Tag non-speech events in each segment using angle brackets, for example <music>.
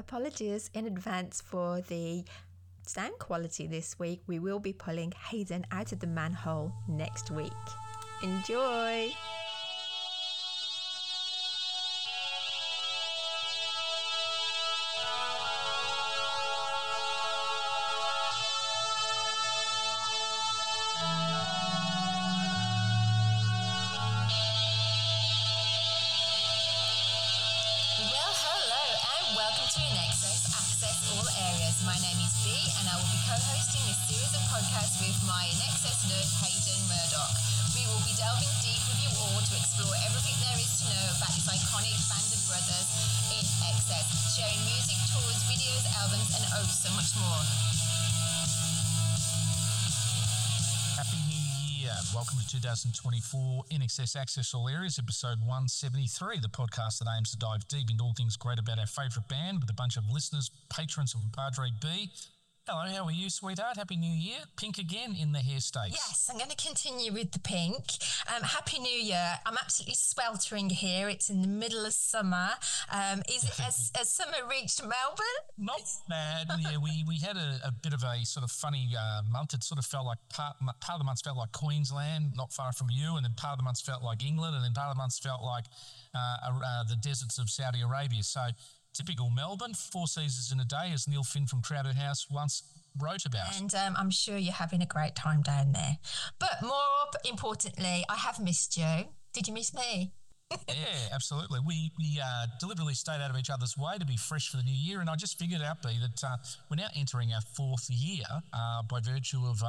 apologies in advance for the sound quality this week. We will be pulling Hayden out of the manhole next week. Enjoy! 2024 INXS Access All Areas, episode 173, the podcast that aims to dive deep into all things great about our favourite band with a bunch of listeners, patrons of Padre B. Hello, how are you, sweetheart? Happy New Year. Pink again in the hair states. Yes, I'm going to continue with the pink. Um, Happy New Year. I'm absolutely sweltering here. It's in the middle of summer. Um, is it, has, has <laughs> summer reached Melbourne? Not bad. yeah, we, we had a, a bit of a sort of funny uh, month. It sort of felt like part, part of the month felt like Queensland, not far from you, and then part of the month felt like England, and then part of the month felt like uh, uh, the deserts of Saudi Arabia. So typical Melbourne, four seasons in a day, as Neil Finn from Crowded House once wrote about. And um, I'm sure you're having a great time down there. But more importantly, I have missed you. Did you miss me? <laughs> yeah, absolutely. We we uh, deliberately stayed out of each other's way to be fresh for the new year, and I just figured out, B, that uh, we're now entering our fourth year uh, by virtue of.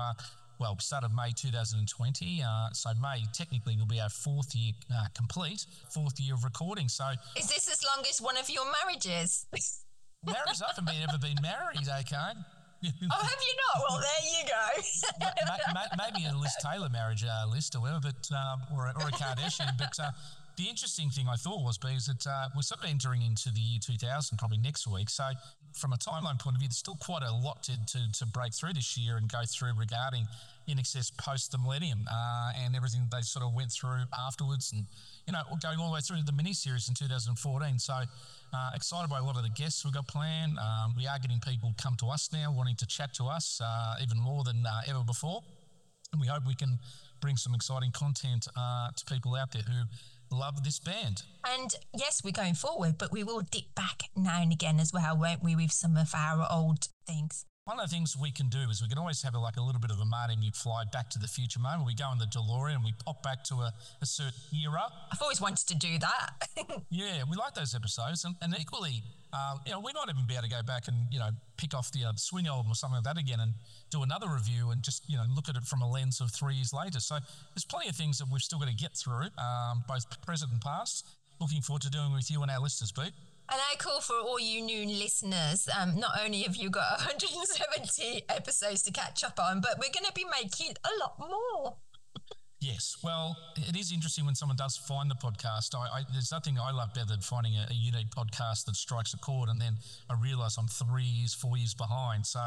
Well, we started May 2020, uh, so May technically will be our fourth year uh, complete, fourth year of recording. So, Is this as long as one of your marriages? <laughs> marriage, I haven't been, ever been married, okay? oh, have you not? Well, there you go. <laughs> Ma- ma- maybe a Liz Taylor marriage uh, list or whatever, but um, or, a- or a Kardashian. But uh, the interesting thing I thought was because that uh, we're sort of entering into the year 2000 probably next week. So from a timeline point of view, there's still quite a lot to, to, to break through this year and go through regarding INXS post the millennium uh, and everything they sort of went through afterwards and you know going all the way through the mini series in 2014 so uh, excited by a lot of the guests we've got planned. Um, we are getting people come to us now wanting to chat to us uh, even more than uh, ever before. And we hope we can bring some exciting content uh, to people out there who love this band And yes, we're going forward, but we will dip back now and again as well, won't we, with some of our old things? One of the things we can do is we can always have a, like a little bit of a Marty McFly back to the future moment. We go in the DeLorean and we pop back to a, a certain era. I've always wanted to do that. <laughs> Yeah, we like those episodes, and, and equally, uh, you know, we might even be able to go back and you know pick off the uh, Swing album or something like that again, and do another review and just you know look at it from a lens of three years later. So there's plenty of things that we've still got to get through, um, both present and past. Looking forward to doing with you and our listeners, Pete. And I call for all you new listeners. Um, not only have you got <laughs> 170 episodes to catch up on, but we're going to be making a lot more. Yes, well, it is interesting when someone does find the podcast. I, I, there's nothing I love better than finding a, a unique podcast that strikes a chord, and then I realise I'm three years, four years behind. So,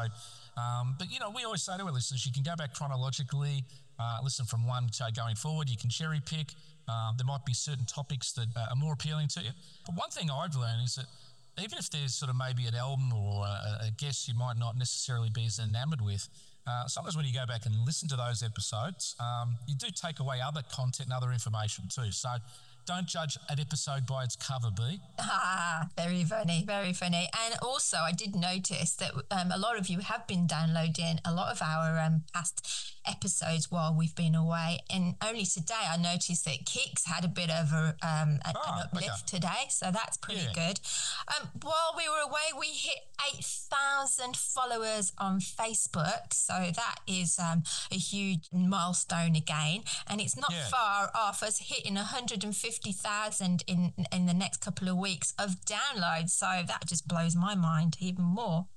um, but you know, we always say to our listeners, you can go back chronologically, uh, listen from one to going forward. You can cherry pick. Uh, there might be certain topics that uh, are more appealing to you. But one thing I've learned is that even if there's sort of maybe an album or a, a guest you might not necessarily be as enamored with, uh, sometimes when you go back and listen to those episodes, um, you do take away other content and other information too. So don't judge an episode by its cover, B. Ah, very funny, very funny. And also, I did notice that um, a lot of you have been downloading a lot of our um, past episodes while we've been away. And only today I noticed that Kicks had a bit of a, um, a- Ah, an uplift okay. today. So that's pretty Yeah. good. Um, while we were away, we hit 8,000 followers on Facebook. So that is um, a huge milestone again. And it's not Yeah. far off us hitting 150,000 in, in the next couple of weeks of downloads. So that just blows my mind even more.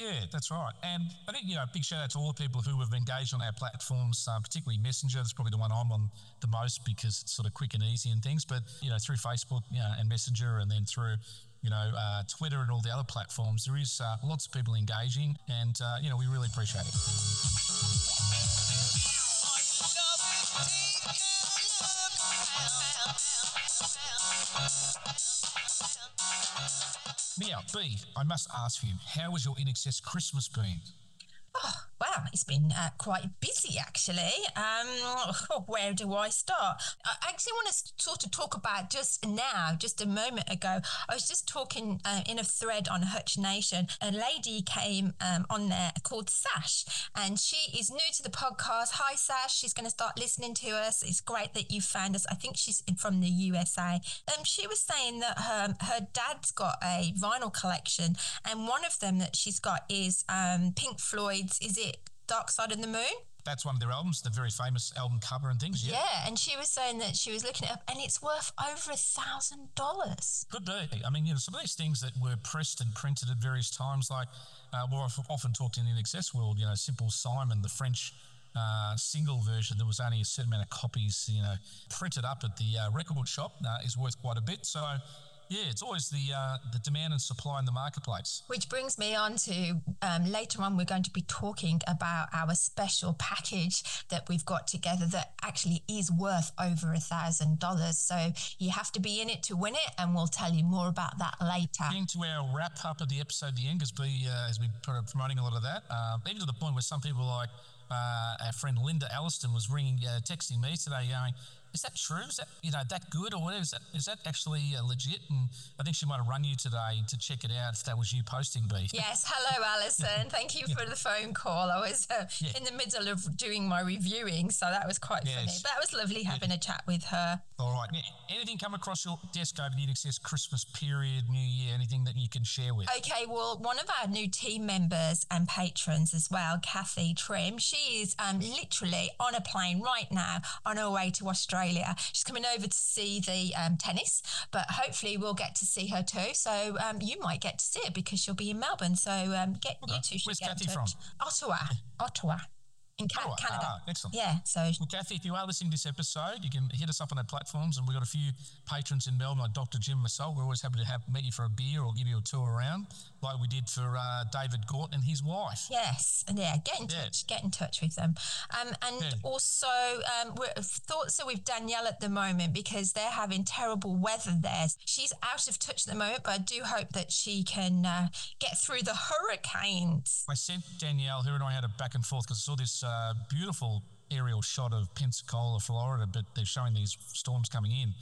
Yeah, that's right. And I think, you know, big shout out to all the people who have engaged on our platforms, uh, particularly Messenger. That's probably the one I'm on the most because it's sort of quick and easy and things. But, you know, through Facebook you know, and Messenger and then through, you know, uh, Twitter and all the other platforms, there is uh, lots of people engaging. And, uh, you know, we really appreciate it. Now, B, I must ask you, how was your INXS Christmas been? Oh, wow, it's been uh, quite busy actually. Um, <laughs> where do I start? I actually want to sort of talk about just now, just a moment ago. I was just talking uh, in a thread on Hutch Nation. A lady came um, on there called Sash, and she is new to the podcast. Hi, Sash. She's going to start listening to us. It's great that you found us. I think she's from the USA. Um, she was saying that her her dad's got a vinyl collection, and one of them that she's got is um, Pink Floyd's. is it Dark Side of the Moon? That's one of their albums, the very famous album cover and things. Yeah, yeah and she was saying that she was looking it up, and it's worth over a thousand dollars. Could be. I mean, you know, some of these things that were pressed and printed at various times, like uh, well, I've often talked in the INXS world. You know, Simple Simon, the French. Uh, single version, there was only a certain amount of copies, you know, printed up at the uh, record shop uh, is worth quite a bit. So yeah, it's always the uh, the demand and supply in the marketplace. Which brings me on to um, later on, we're going to be talking about our special package that we've got together that actually is worth over a thousand dollars. So you have to be in it to win it, and we'll tell you more about that later. Getting to our wrap up of the episode, the end has been uh, has been promoting a lot of that, uh, even to the point where some people like. Uh, our friend Linda Alliston was ringing, uh, texting me today, going, is that true? Is that you know that good or whatever? Is that is that actually uh, legit? And I think she might have run you today to check it out if that was you posting, B. <laughs> Yes. Hello, Alison. Thank you for the phone call. I was uh, yeah. in the middle of doing my reviewing, so that was quite yes. funny. That was lovely having yeah. a chat with her. All right. Anything come across your desk over the INXS Christmas period, New Year? Anything that you can share with? Okay. Well, one of our new team members and patrons as well, Kathy Trim, she is um, literally on a plane right now on her way to Australia Australia. She's coming over to see the um, tennis, but hopefully we'll get to see her too. So um, you might get to see her because she'll be in Melbourne. So um, get you two should Where's get Kathy from? Ottawa. Ottawa in Ca- Canada. Ah, excellent. Yeah. So, well, Kathy, if you are listening to this episode, you can hit us up on our platforms, and we've got a few patrons in Melbourne, like Dr. Jim Massol. We're always happy to have meet you for a beer or give you a tour around, like we did for uh, David Gort and his wife. Yes, and yeah, get in yeah. touch, get in touch with them, um, and yeah. also um, we're thoughts so with Danielle at the moment because they're having terrible weather there. She's out of touch at the moment, but I do hope that she can uh, get through the hurricanes. I sent Danielle, her and I had a back and forth because I saw this uh, beautiful aerial shot of Pensacola, Florida, but they're showing these storms coming in.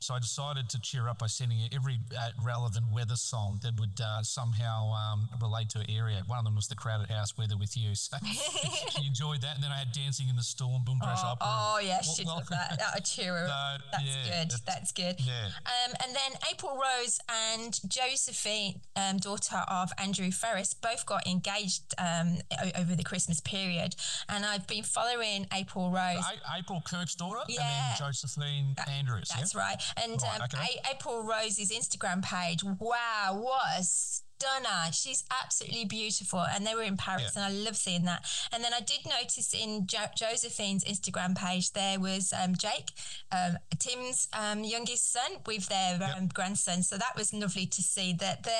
So I decided to cheer up by sending you every uh, relevant weather song that would uh, somehow um, relate to an area. One of them was the Crowded House weather with you. So <laughs> you enjoyed that. And then I had Dancing in the Storm, Boom Crash oh, Opera. Oh, yeah, she'd love that. That would cheer her up. <laughs> That's yeah, good. That's, that's, good. Yeah. Um, and then April Rose and Josephine, um, daughter of Andrew Farriss, both got engaged um, over the Christmas period. And I've been following April Rose. A- April Kirk's daughter yeah. and then Josephine that, Andrews. That's yeah? right. And right, um, a- April Rose's Instagram page, wow, what a stunner. She's absolutely beautiful. And they were in Paris, yeah. and I love seeing that. And then I did notice in jo- Josephine's Instagram page, there was um, Jake, um, Tim's um, youngest son, with their. Um, grandson. So that was lovely to see that the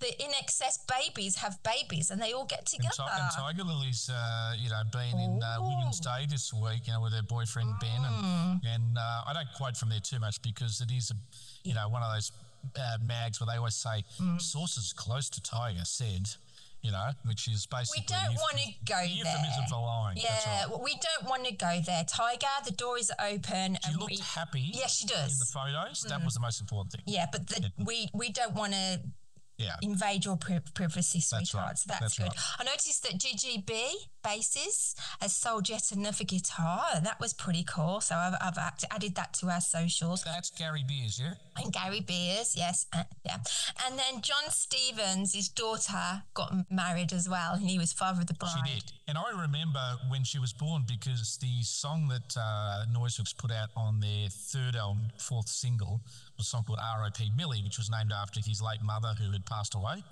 the in excess babies have babies and they all get together. And, and Tiger Lily's, uh, you know, been in uh, Women's Day this week, you know, with her boyfriend mm. Ben, and, and uh, I don't quote from there too much because it is a, you know, one of those uh, mags where they always say mm. sources close to Tiger said you know, which is basically. We don't want to go euphemism for lying. Yeah, right. we don't want to go there. Tiger, the door is open. She looked we, happy. Yes, she does. In the photos, mm. that was the most important thing. Yeah, but the, we we don't want to yeah. invade your privacy, sweetheart. That's, right. that's, that's good. Right. I noticed that GGB Basses has sold yet another guitar. That was pretty cool. So I've, I've added that to our socials. That's Gary Beers, yeah? And Gary Beers, yes. Uh, yeah. And then Jon Stevens, his daughter, got married as well, and he was father of the bride. She did. And I remember when she was born because the song that uh, Noiseworks put out on their third album, fourth single, was a song called R.I.P. Millie, which was named after his late mother who had passed away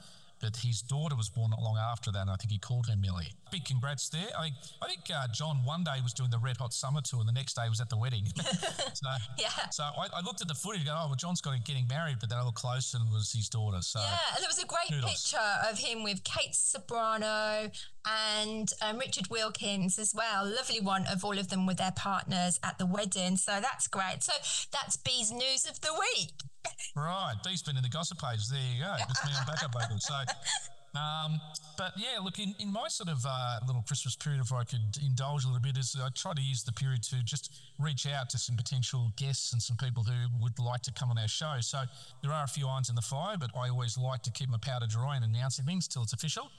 but his daughter was born not long after that, and I think he called her Millie. Big congrats there. I think I think uh, John one day was doing the Red Hot Summer Tour, and the next day was at the wedding. <laughs> so, yeah. So I, I, looked at the footage, and go, oh well, John's got getting married, but then I looked close and it was his daughter. So yeah, there was a great kudos. picture of him with Kate Ceberano and um, Richard Wilkins as well. Lovely one of all of them with their partners at the wedding. So that's great. So that's B's news of the week. Right, Bee's been in the gossip page. There you go. It's me on backup vocals. So, um, but yeah, look, in, in my sort of uh, little Christmas period, if I could indulge a little bit, is I try to use the period to just reach out to some potential guests and some people who would like to come on our show. So there are a few irons in the fire, but I always like to keep my powder dry and announcing things till it's official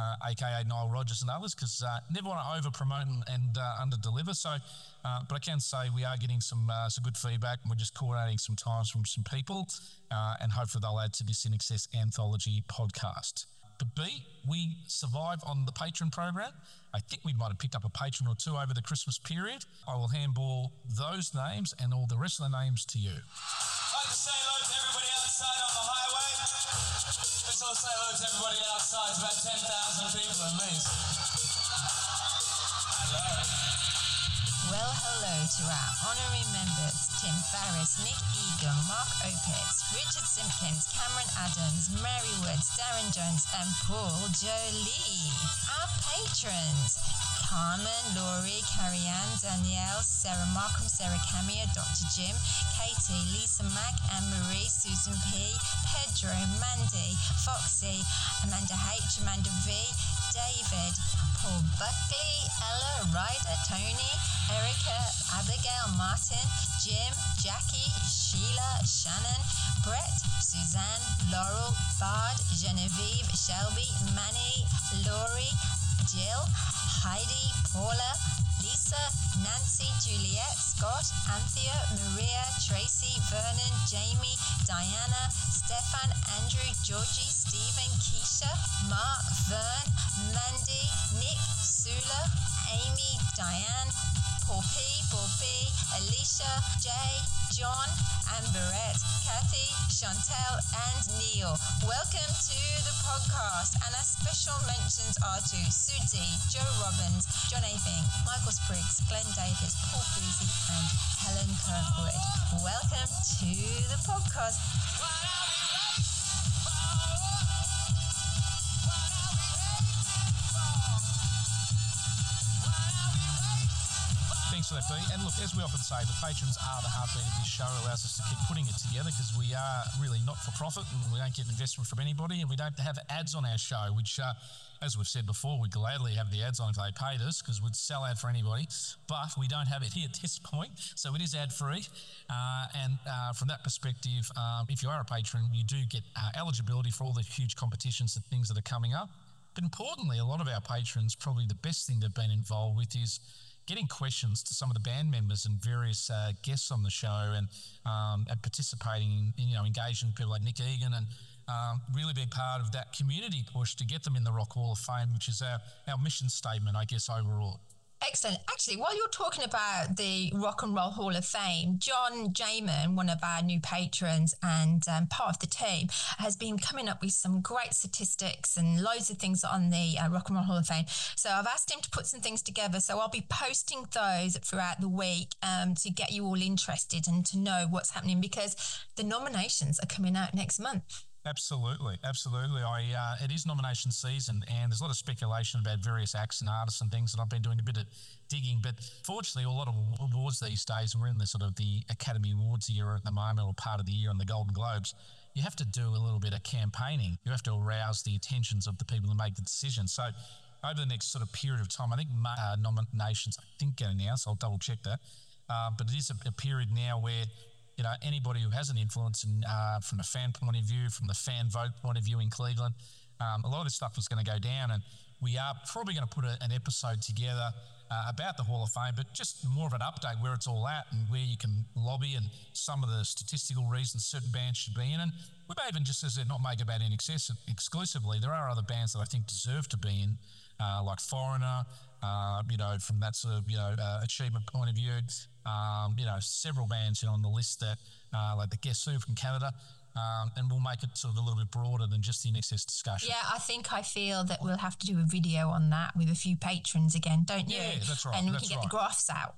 uh, aka Nile Rodgers and others, because uh, never want to over promote and, and uh, under deliver. So, uh, but I can say we are getting some uh, some good feedback, and we're just coordinating some times from some people, uh, and hopefully they'll add to this INXS anthology podcast. But B, we survive on the patron program. I think we might have picked up a patron or two over the Christmas period. I will handball those names and all the rest of the names to you. I'd like to say hello to everybody outside on the highway. Let's all say hello to everybody outside. It's about 10,000 people at least. Hello. Well, hello to our honorary members Tim Farriss, Nick Egan, Mark Opitz, Richard Simpkins, Cameron Adams, Mary Woods, Darren Jones, and Paul Jolie. Our patrons Carmen, Laurie, Carrie-Anne, Danielle, Sarah Markham, Sarah Camia, Dr. Jim, Katie, Lisa Mack, Anne-Marie, Susan P, Pedro, Mandy, Foxy, Amanda H, Amanda V, David, Paul Buckley, Ella, Ryder, Tony, Erica, Abigail, Martin, Jim, Jackie, Sheila, Shannon, Brett, Suzanne, Laurel, Bard, Genevieve, Shelby, Manny, Laurie, Jill, Heidi, Paula, Nancy, Juliet, Scott, Anthea, Maria, Tracy, Vernon, Jamie, Diana, Stefan, Andrew, Georgie, Stephen, Keisha, Mark, Vern, Mandy, Nick, Sula, Amy, Diane, Paul P, Paul B, Alicia, Jay, John, Amberette, Kathy, Chantel, and Neil. Welcome to the podcast, and our special mentions are to Sue D, Joe Robbins, John Aving, Michael Spriggs, Glenn Davis, Paul Boozy, and Helen Kirkwood. Welcome to the podcast. And look, as we often say, the patrons are the heartbeat of this show. Allows us to keep putting it together because we are really not for profit and we don't get investment from anybody and we don't have ads on our show, which, uh, as we've said before, we'd gladly have the ads on if they paid us because we'd sell ad for anybody. But we don't have it here at this point. So it is ad free. Uh, and uh, from that perspective, um, if you are a patron, you do get uh, eligibility for all the huge competitions and things that are coming up. But importantly, a lot of our patrons, probably the best thing they've been involved with is getting questions to some of the band members and various uh, guests on the show and, um, and participating, in, you know, engaging people like Nick Egan and um, really being part of that community push to get them in the Rock Hall of Fame, which is our, our mission statement, I guess, overall. Excellent. Actually, while you're talking about the Rock and Roll Hall of Fame, John Jamin, one of our new patrons and um, part of the team, has been coming up with some great statistics and loads of things on the uh, Rock and Roll Hall of Fame. So I've asked him to put some things together. So I'll be posting those throughout the week um, to get you all interested and to know what's happening because the nominations are coming out next month. Absolutely, absolutely. I uh, it is nomination season, and there's a lot of speculation about various acts and artists and things. And I've been doing a bit of digging, but fortunately, a lot of awards these days, we're in the sort of the Academy Awards era at the moment, or part of the year on the Golden Globes. You have to do a little bit of campaigning. You have to arouse the attentions of the people who make the decisions. So, over the next sort of period of time, I think uh, nominations I think get announced. I'll double check that. Uh, but it is a, a period now where you know, anybody who has an influence and uh, from a fan point of view, from the fan vote point of view in Cleveland, um, a lot of this stuff was going to go down. And we are probably going to put a, an episode together uh, about the Hall of Fame, but just more of an update where it's all at and where you can lobby and some of the statistical reasons certain bands should be in. And we may even just as they're not make about INXS exclusively, there are other bands that I think deserve to be in, uh, like Foreigner, uh, you know, from that sort of, you know, uh, achievement point of view um, you know, several bands on the list that, uh, like the Guess Who from Canada, um, and we'll make it sort of a little bit broader than just the INXS discussion. Yeah, I think I feel that we'll have to do a video on that with a few patrons again, don't you? Yeah, that's right. And we that's can get right. the graphs out.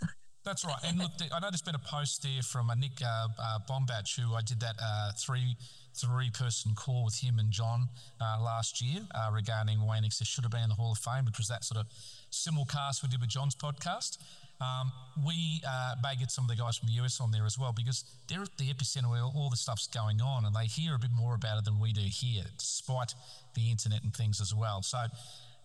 <laughs> that's right. And look, I know there's been a post there from uh, Nick uh, uh, Bombatch, who I did that uh, three three person call with him and John uh, last year uh, regarding why INXS should have been in the Hall of Fame, which was that sort of simulcast we did with John's podcast. Um, we uh, may get some of the guys from the US on there as well because they're at the epicenter where all the stuff's going on and they hear a bit more about it than we do here, despite the internet and things as well. So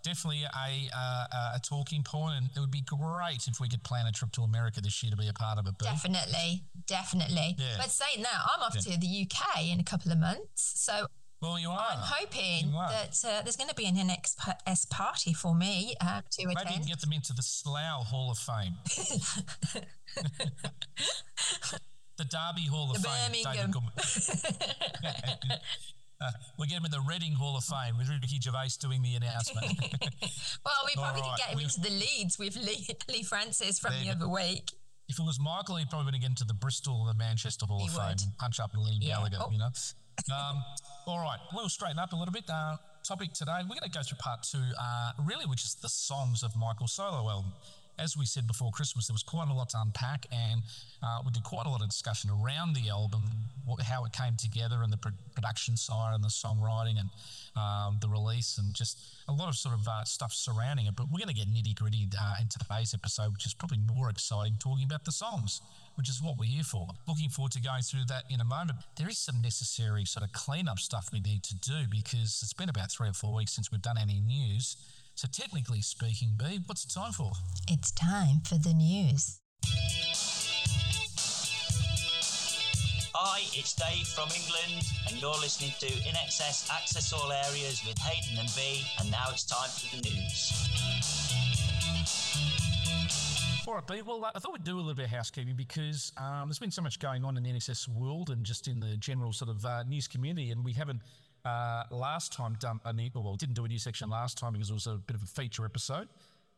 definitely a, uh, a talking point, and it would be great if we could plan a trip to America this year to be a part of it. Definitely, definitely. Yeah. But saying that, I'm off Yeah. to the UK in a couple of months, so Well, you are. I'm hoping are. that uh, there's going to be an INXS party for me uh, to Maybe you attend. can get them into the Slough Hall of Fame. <laughs> the Derby Hall of The Fame. Birmingham. <laughs> Uh, we get him in the Reading Hall of Fame with Ricky Gervais doing the announcement. <laughs> Well, we probably right, could get him we- into the Leeds with Lee, Lee Francis from the other week. if it was Michael, he'd probably get into the Bristol or the Manchester Hall He of Fame would. and punch up Liam Yeah. Gallagher, Oh. you know. Um, all right, we'll straighten up a little bit. Uh, topic today, we're going to go through part two, uh, really, which is the songs of Michael's solo album. As we said before Christmas, there was quite a lot to unpack, and uh, we did quite a lot of discussion around the album, how it came together, and the pro- production side, and the songwriting, and um, the release, and just a lot of sort of uh, stuff surrounding it. But we're going to get nitty gritty uh, in today's episode, which is probably more exciting, talking about the songs, which is what we're here for. Looking forward to going through that in a moment. There is some necessary sort of cleanup stuff we need to do because it's been about three or four weeks since we've done any news. So technically speaking, B, what's it time for? It's time for the news. Hi, it's Dave from England, and you're listening to INXS Access All Areas with Hayden and B, and now it's time for the news. All right, B. Well, uh, I thought we'd do a little bit of housekeeping because um, there's been so much going on in the INXS world and just in the general sort of uh, news community, and we haven't uh, last time done well, didn't do a new section last time because it was a bit of a feature episode.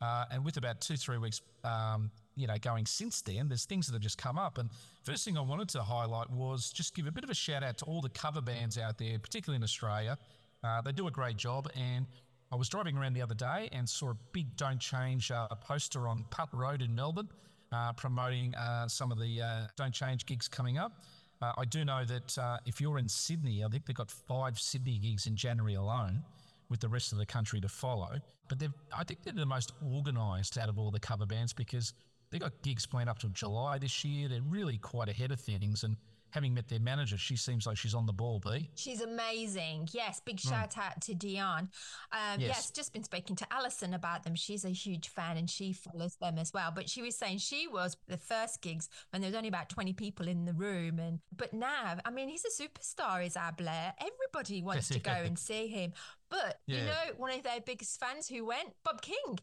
Uh, and with about two, three weeks, um, you know, going since then, there's things that have just come up. And first thing I wanted to highlight was just give a bit of a shout out to all the cover bands out there, particularly in Australia. Uh, they do a great job. And I was driving around the other day and saw a big Don't Change uh, poster on Punt Road in Melbourne uh, promoting uh, some of the Don't Change gigs coming up. Uh, I do know that uh, if you're in Sydney, I think they've got five Sydney gigs in January alone with the rest of the country to follow. But they've, I think they're the most organised out of all the cover bands because they've got gigs planned up to July this year. They're really quite ahead of things. And having met their manager, she seems like she's on the ball, B. She's amazing. Yes, big shout out to Dion. Um, Yes. yes. just been speaking to Alison about them. She's a huge fan and she follows them as well. But she was saying she was the first gigs when there was only about 20 people in the room. And but now, I mean, he's a superstar, is our Blair. Everybody wants to go and <laughs> see him. But you know, one of their biggest fans who went, Bob King.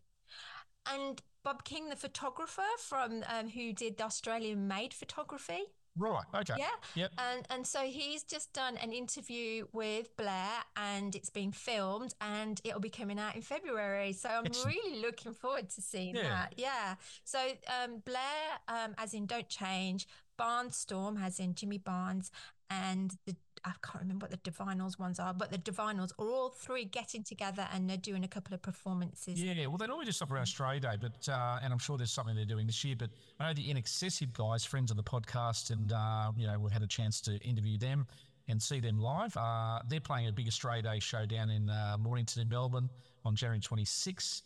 And Bob King, the photographer from um, who did the Australian made photography. Right. Okay. Yeah. Yep. And and so he's just done an interview with Blair and it's been filmed and it'll be coming out in February. So I'm Excellent. really looking forward to seeing Yeah. that. Yeah. So um Blair um as in Don't Change, Barnstorm as in Jimmy Barnes and the I can't remember what the Divinyls ones are, but the Divinyls are all three getting together and they're doing a couple of performances. Yeah, well, they normally do stuff around Australia Day, but uh, and I'm sure there's something they're doing this year. But I know the Inaccessive guys, friends of the podcast, and uh, you know we had a chance to interview them and see them live. Uh, they're playing a big Australia Day show down in uh, Mornington in Melbourne on January 26th.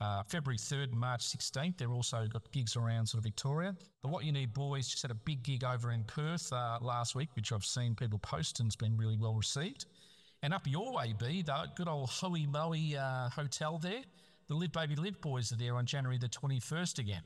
Uh, February 3rd March 16th. They're also got gigs around sort of Victoria. But What You Need Boys just had a big gig over in Perth uh, last week, which I've seen people post and it's been really well received. And up your way, B, the good old Hoey Moey uh, hotel there. The Live Baby Live boys are there on January the 21st again.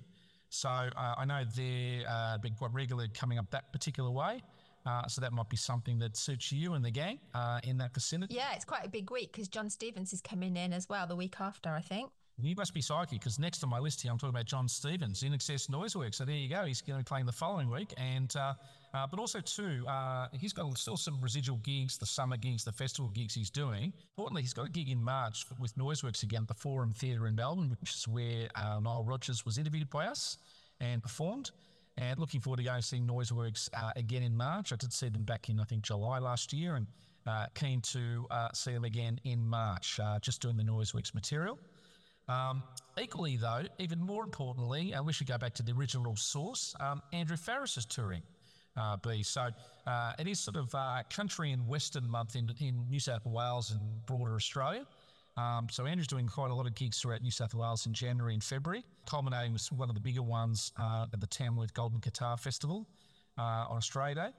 So uh, I know they're uh, been quite regular coming up that particular way. Uh, so that might be something that suits you and the gang uh, in that vicinity. Yeah, it's quite a big week because Jon Stevens is coming in as well the week after, I think. You must be psychic because next on my list here, I'm talking about Jon Stevens, INXS Noise Works. So there you go. He's going to be playing the following week. And uh, uh, But also, too, uh, he's got still some residual gigs, the summer gigs, the festival gigs he's doing. Importantly, he's got a gig in March with Noiseworks again at the Forum Theatre in Melbourne, which is where uh, Nile Rodgers was interviewed by us and performed. And looking forward to going seeing Noiseworks uh, again in March. I did see them back in, I think, July last year and uh, keen to uh, see them again in March, uh, just doing the Noiseworks material. Um, equally, though, even more importantly, and we should go back to the original source, um, Andrew is touring. Uh, B. So uh, it is sort of uh, country and western month in, in New South Wales and broader Australia. Um, so Andrew's doing quite a lot of gigs throughout New South Wales in January and February, culminating with one of the bigger ones uh, at the Tamworth Golden Guitar Festival uh, on Australia Day.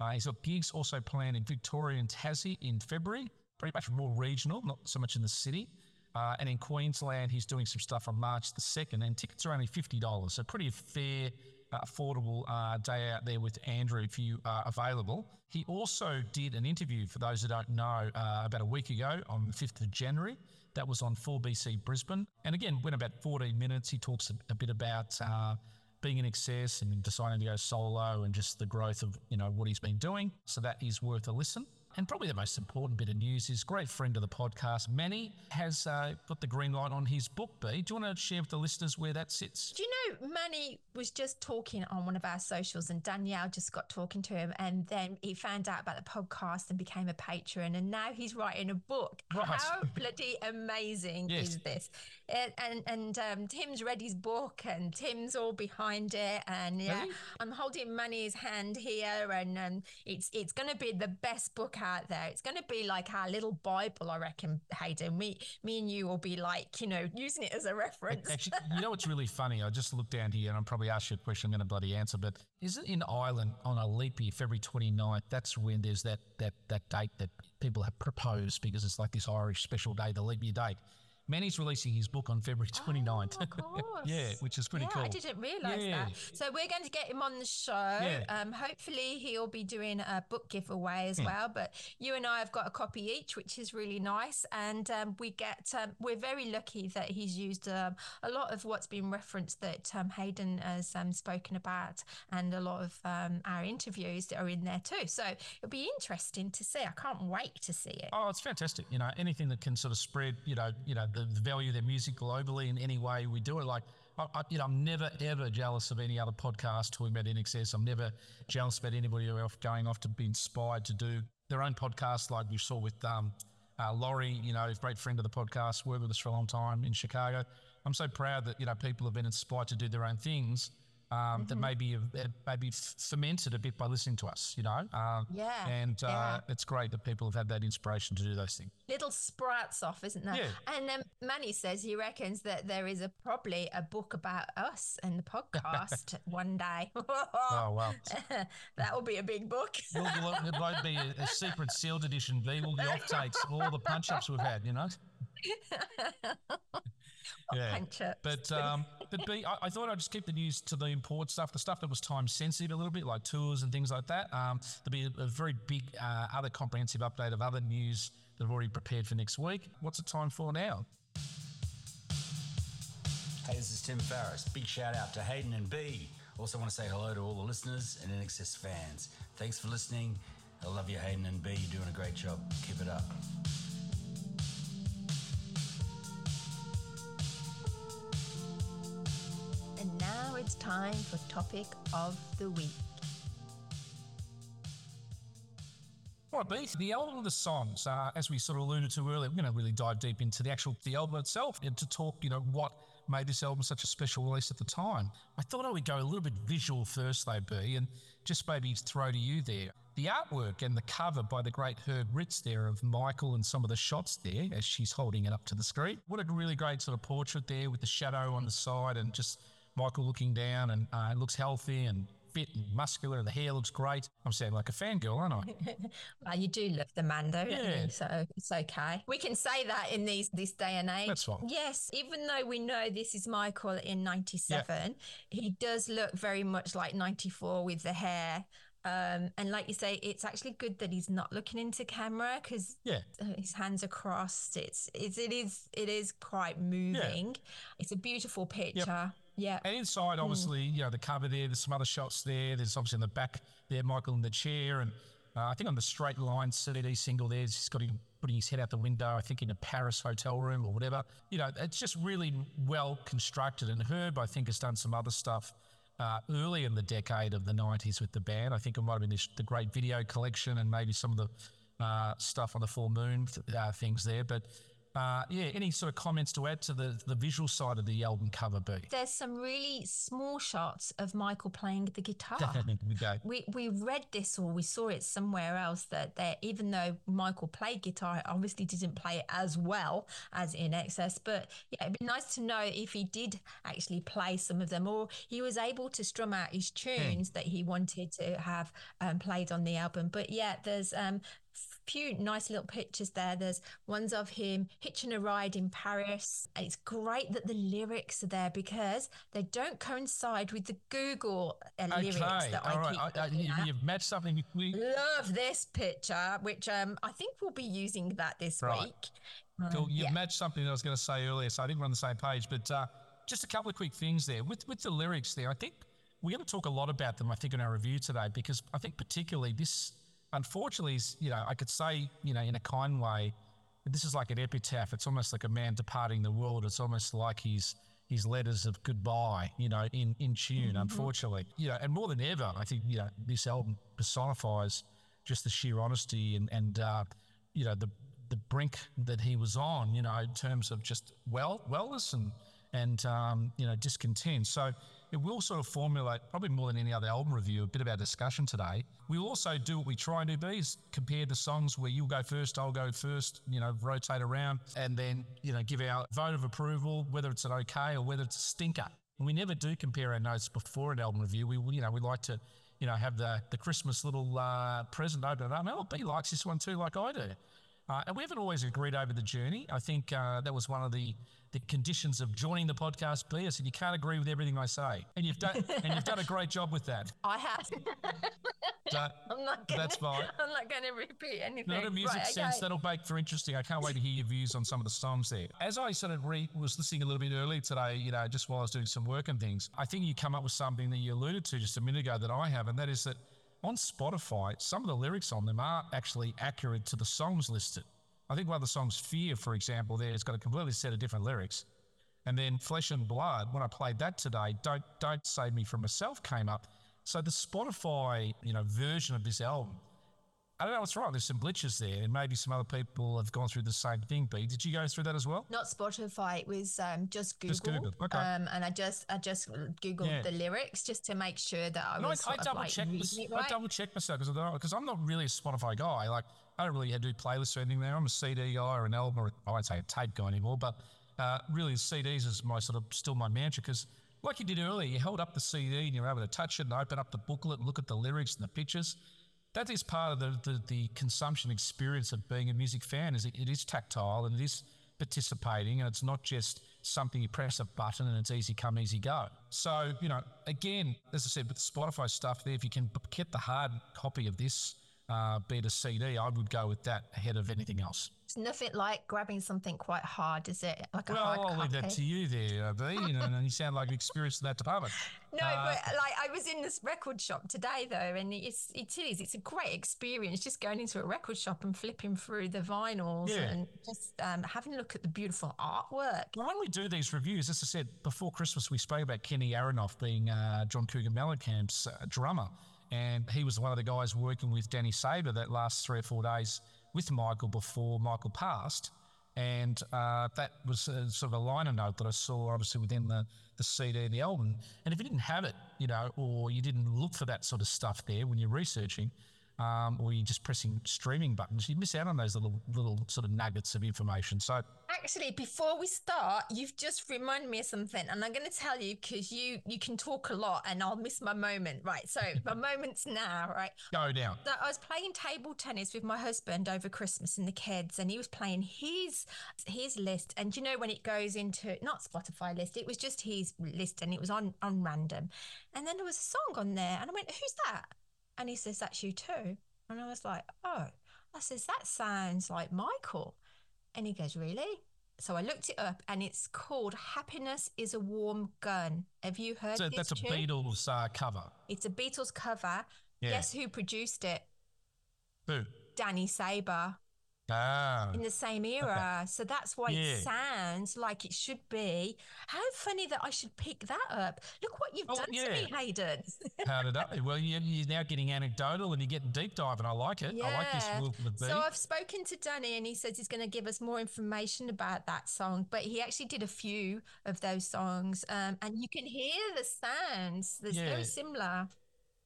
Uh, he's got gigs also planned in Victoria and Tassie in February, pretty much more regional, not so much in the city. Uh, and in Queensland, he's doing some stuff on March the 2nd, and tickets are only $50. So pretty fair uh, affordable uh, day out there with Andrew if you are available. He also did an interview, for those who don't know, uh, about a week ago on the 5th of January. That was on 4BC Brisbane. And again, went about 14 minutes. He talks a, a bit about uh, being INXS and deciding to go solo and just the growth of, you know, what he's been doing. So that is worth a listen. And probably the most important bit of news is great friend of the podcast, Manny, has uh, got the green light on his book, B. Do you want to share with the listeners where that sits? Do you know, Manny was just talking on one of our socials and Danielle just got talking to him and then he found out about the podcast and became a patron and now he's writing a book. Right. How bloody amazing Yes. is this? And and, and um, Tim's read his book and Tim's all behind it and yeah? I'm holding Manny's hand here and um, it's it's going to be the best book out there. It's going to be like our little Bible, I reckon, Hayden. Me, me and you will be like, you know, using it as a reference. Actually, <laughs> you know what's really funny? I just looked down here and I'm probably asked you a question I'm going to bloody answer, but is it in Ireland on a leap year, February 29th? That's when there's that, that, that date that people have proposed because it's like this Irish special day, the leap year date. Manny's releasing his book on February 29th. Oh, of course. <laughs> yeah, which is pretty yeah, cool. I didn't realise Yeah. that. So we're going to get him on the show. Yeah. Um, hopefully he'll be doing a book giveaway Hmm. as well. But you and I have got a copy each, which is really nice. And um, we get um, we're very lucky that he's used um, a lot of what's been referenced that um, Hayden has um, spoken about, and a lot of um, our interviews that are in there too. So it'll be interesting to see. I can't wait to see it. Oh, it's fantastic. You know, anything that can sort of spread, you know, you know, the, the value of their music globally in any way we do it. Like, I, I, you know, I'm never ever jealous of any other podcast talking about INXS. I'm never jealous about anybody else going off to be inspired to do their own podcast, like we saw with um, uh, Laurie. You know, great friend of the podcast, worked with us for a long time in Chicago. I'm so proud that you know people have been inspired to do their own things. Um, That maybe maybe fermented a bit by listening to us, you know. Um, Yeah, and uh, yeah. it's great that people have had that inspiration to do those things. little sprouts off, isn't there? Yeah. And then Manny says he reckons that there is a probably a book about us and the podcast <laughs> one day. <laughs> Oh well, <laughs> that will be a big book. It won't be a, a secret sealed edition. Be all the offtakes, all the punch ups we've had, you know. <laughs> yeah, punch ups. but um, but B, I, I thought I'd just keep the news to the important stuff, the stuff that was time sensitive a little bit, like tours and things like that. Um, there'll be a, a very big uh, other comprehensive update of other news that I've already prepared for next week. What's it time for now? Hey, this is Tim Farriss. Big shout out to Hayden and B. Also want to say hello to all the listeners and INXS fans. Thanks for listening. I love you, Hayden and B. You're doing a great job. Keep it up. It's time for topic of the week. Right, B, the album of the songs, uh, as we sort of alluded to earlier, we're going to really dive deep into the actual the album itself and to talk, you know, what made this album such a special release at the time. I thought I would go a little bit visual first, though, B, and just maybe throw to you there. The artwork and the cover by the great Herb Ritts there of Michael and some of the shots there as she's holding it up to the screen. What a really great sort of portrait there with the shadow on the side and just Michael looking down and uh, looks healthy and fit and muscular and the hair looks great. I'm sounding like a fangirl, aren't I? <laughs> Well, you do love the man, don't Yeah. you? So it's okay. We can say that in these this day and age. That's fine. Yes, even though we know this is Michael in '97, he does look very much like '94 with the hair. Um, and like you say, it's actually good that he's not looking into camera because Yeah. his hands are crossed. It's, it's it is it is quite moving. It's a beautiful picture. Yeah. And inside, obviously, you know, the cover there, there's some other shots there. There's obviously in the back there, Michael in the chair. And uh, I think on the straight line CD single there, he's got him putting his head out the window, I think in a Paris hotel room or whatever. You know, it's just really well constructed. And Herb, I think, has done some other stuff uh, early in the decade of the 90s with the band. I think it might have been this, the great video collection and maybe some of the uh, stuff on the full moon uh, things there. But Uh, yeah, any sort of comments to add to the, the visual side of the album cover, B? There's some really small shots of Michael playing the guitar. we go. We we read this or we saw it somewhere else that there, even though Michael played guitar, obviously didn't play it as well as INXS. But yeah, it'd be nice to know if he did actually play some of them, or he was able to strum out his tunes that he wanted to have um, played on the album. But yeah, there's um, few nice little pictures there. There's ones of him hitching a ride in Paris. It's great that the lyrics are there because they don't coincide with the Google uh, lyrics that all I right. keep I, I, you've matched something. We, Love this picture, which um, I think we'll be using that this Right. week. Um, Cool. You've yeah. matched something that I was going to say earlier, so I think we're on the same page. But uh, just a couple of quick things there with with the lyrics there. I think we're going to talk a lot about them. I think in our review today because I think particularly this, unfortunately, you know I could say you know in a kind way, this is like an epitaph. It's almost like a man departing the world. It's almost like his his letters of goodbye. You know, in in tune. Unfortunately, you know, and more than ever, I think you know this album personifies just the sheer honesty and and uh, you know the the brink that he was on, you know, in terms of just well wellness and and um, you know discontent. So it will sort of formulate probably more than any other album review a bit of our discussion today. We'll also do what we try and do, be is compare the songs where you'll go first, I'll go first, you know, rotate around, and then you know give our vote of approval whether it's an okay or whether it's a stinker. And we never do compare our notes before an album review. We you know we like to you know have the the Christmas little uh, present open it up. Oh, B likes this one too, like I do. Uh, and we haven't always agreed over the journey. I think uh, that was one of the, the conditions of joining the podcast. B, I said you can't agree with everything I say, and you've done and you've done a great job with that. <laughs> I have. <laughs> So, I'm not gonna, That's fine. <laughs> I'm not going to repeat anything. not a music Right, sense. okay. That'll make for interesting. I can't wait to hear your views on some of the songs there. As I sort of re- was listening a little bit earlier today, you know, just while I was doing some work and things, I think you come up with something that you alluded to just a minute ago that I have, and that is that on Spotify, some of the lyrics on them aren't actually accurate to the songs listed. I think one of the songs, Fear, for example, there it's got a completely set of different lyrics. And then Flesh and Blood, when I played that today, Don't Don't Save Me From Myself came up. So the Spotify, you know, version of this album, I don't know what's right. There's some glitches there, and maybe some other people have gone through the same thing. B, did you go through that as well? Not Spotify. It was um, just Google. Just Google, okay. Um, and I just I just googled Yeah. the lyrics just to make sure that I No, I, was I of, double like, check. reading it I double check myself because because I'm not really a Spotify guy. Like I don't really do playlists or anything there. I'm a CD guy or an album or I won't say a tape guy anymore, but uh, really CDs is my sort of still my mantra because. Like you did earlier, you held up the CD and you were able to touch it and open up the booklet and look at the lyrics and the pictures. That is part of the, the, the consumption experience of being a music fan. Is it, it is tactile and it is participating, and it's not just something you press a button and it's easy come, easy go. So you know, again, as I said, with the Spotify stuff there, if you can get the hard copy of this, uh, be CD, I would go with that ahead of anything else. It's nothing like grabbing something quite hard, is it? Like a Well, hard I'll leave that to you there, uh, B. You know, and you sound like experienced in that department. <laughs> No, Uh, but like I was in this record shop today though, and it's it is it's a great experience just going into a record shop and flipping through the vinyls Yeah. and just um, having a look at the beautiful artwork. When we do these reviews, as I said before Christmas, we spoke about Kenny Aronoff being uh, John Cougar Mellencamp's uh, drummer, and he was one of the guys working with Danny Saber that last three or four days with Michael before Michael passed, and uh, that was uh sort of a liner note that I saw obviously within the the CD and the album. And if you didn't have it, you know, or you didn't look for that sort of stuff there when you're researching. Um, or you're just pressing streaming buttons, you miss out on those little little sort of nuggets of information. So Actually, before we start, you've just reminded me of something, and I'm going to tell you because you you can talk a lot, and I'll miss my moment. Right, so <laughs> my moment's now. Right, go down. So I was playing table tennis with my husband over Christmas and the kids, and he was playing his his list. And you know when it goes into not Spotify list, it was just his list, and it was on on random. And then there was a song on there, and I went, "Who's that?" And he says, "That's U2." And I was like, "Oh," I says, "That sounds like Michael." And he goes, "Really?" So I looked it up, and it's called "Happiness Is a Warm Gun." Have you heard So that's a tune? Beatles uh, cover. It's a Beatles cover. Yeah. Guess who produced it? Who? Danny Saber. Ah, in the same era. So that's why Yeah. it sounds like it should be. How funny that I should pick that up. Look what you've Oh, done to me, Hayden. how did I? <laughs> Well, you- you're now getting anecdotal and you're getting deep dive, and I like it. I like this Yeah. So I've spoken to Danny and he says he's going to give us more information about that song, but he actually did a few of those songs um, and you can hear the sounds. They're Yeah. very similar.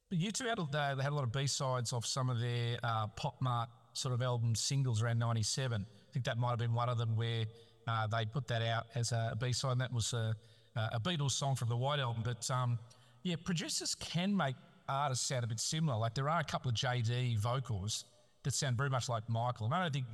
But U2 had, a- they had a lot of B sides off some of their uh, PopMart sort of album singles around '97. I think that might have been one of them where uh, they put that out as a B side. And that was a, a Beatles song from the White Album. But um, yeah, producers can make artists sound a bit similar. Like there are a couple of JD vocals that sound very much like Michael. And I don't think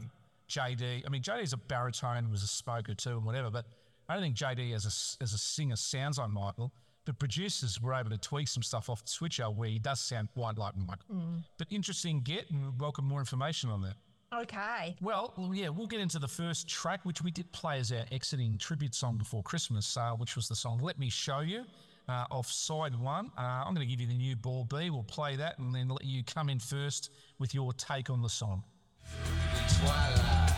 JD. I mean, JD's a baritone, was a spoker too, and whatever. But I don't think JD as a as a singer sounds like Michael. But producers were able to tweak some stuff off the Switcher where he does sound quite like Michael. But interesting get and welcome more information on that. Okay. Well, well, yeah, we'll get into the first track, which we did play as our exiting tribute song before Christmas, uh, which was the song "Let Me Show You" uh, off side one. Uh, I'm going to give you the new ball B. We'll play that and then let you come in first with your take on the song. Twilight,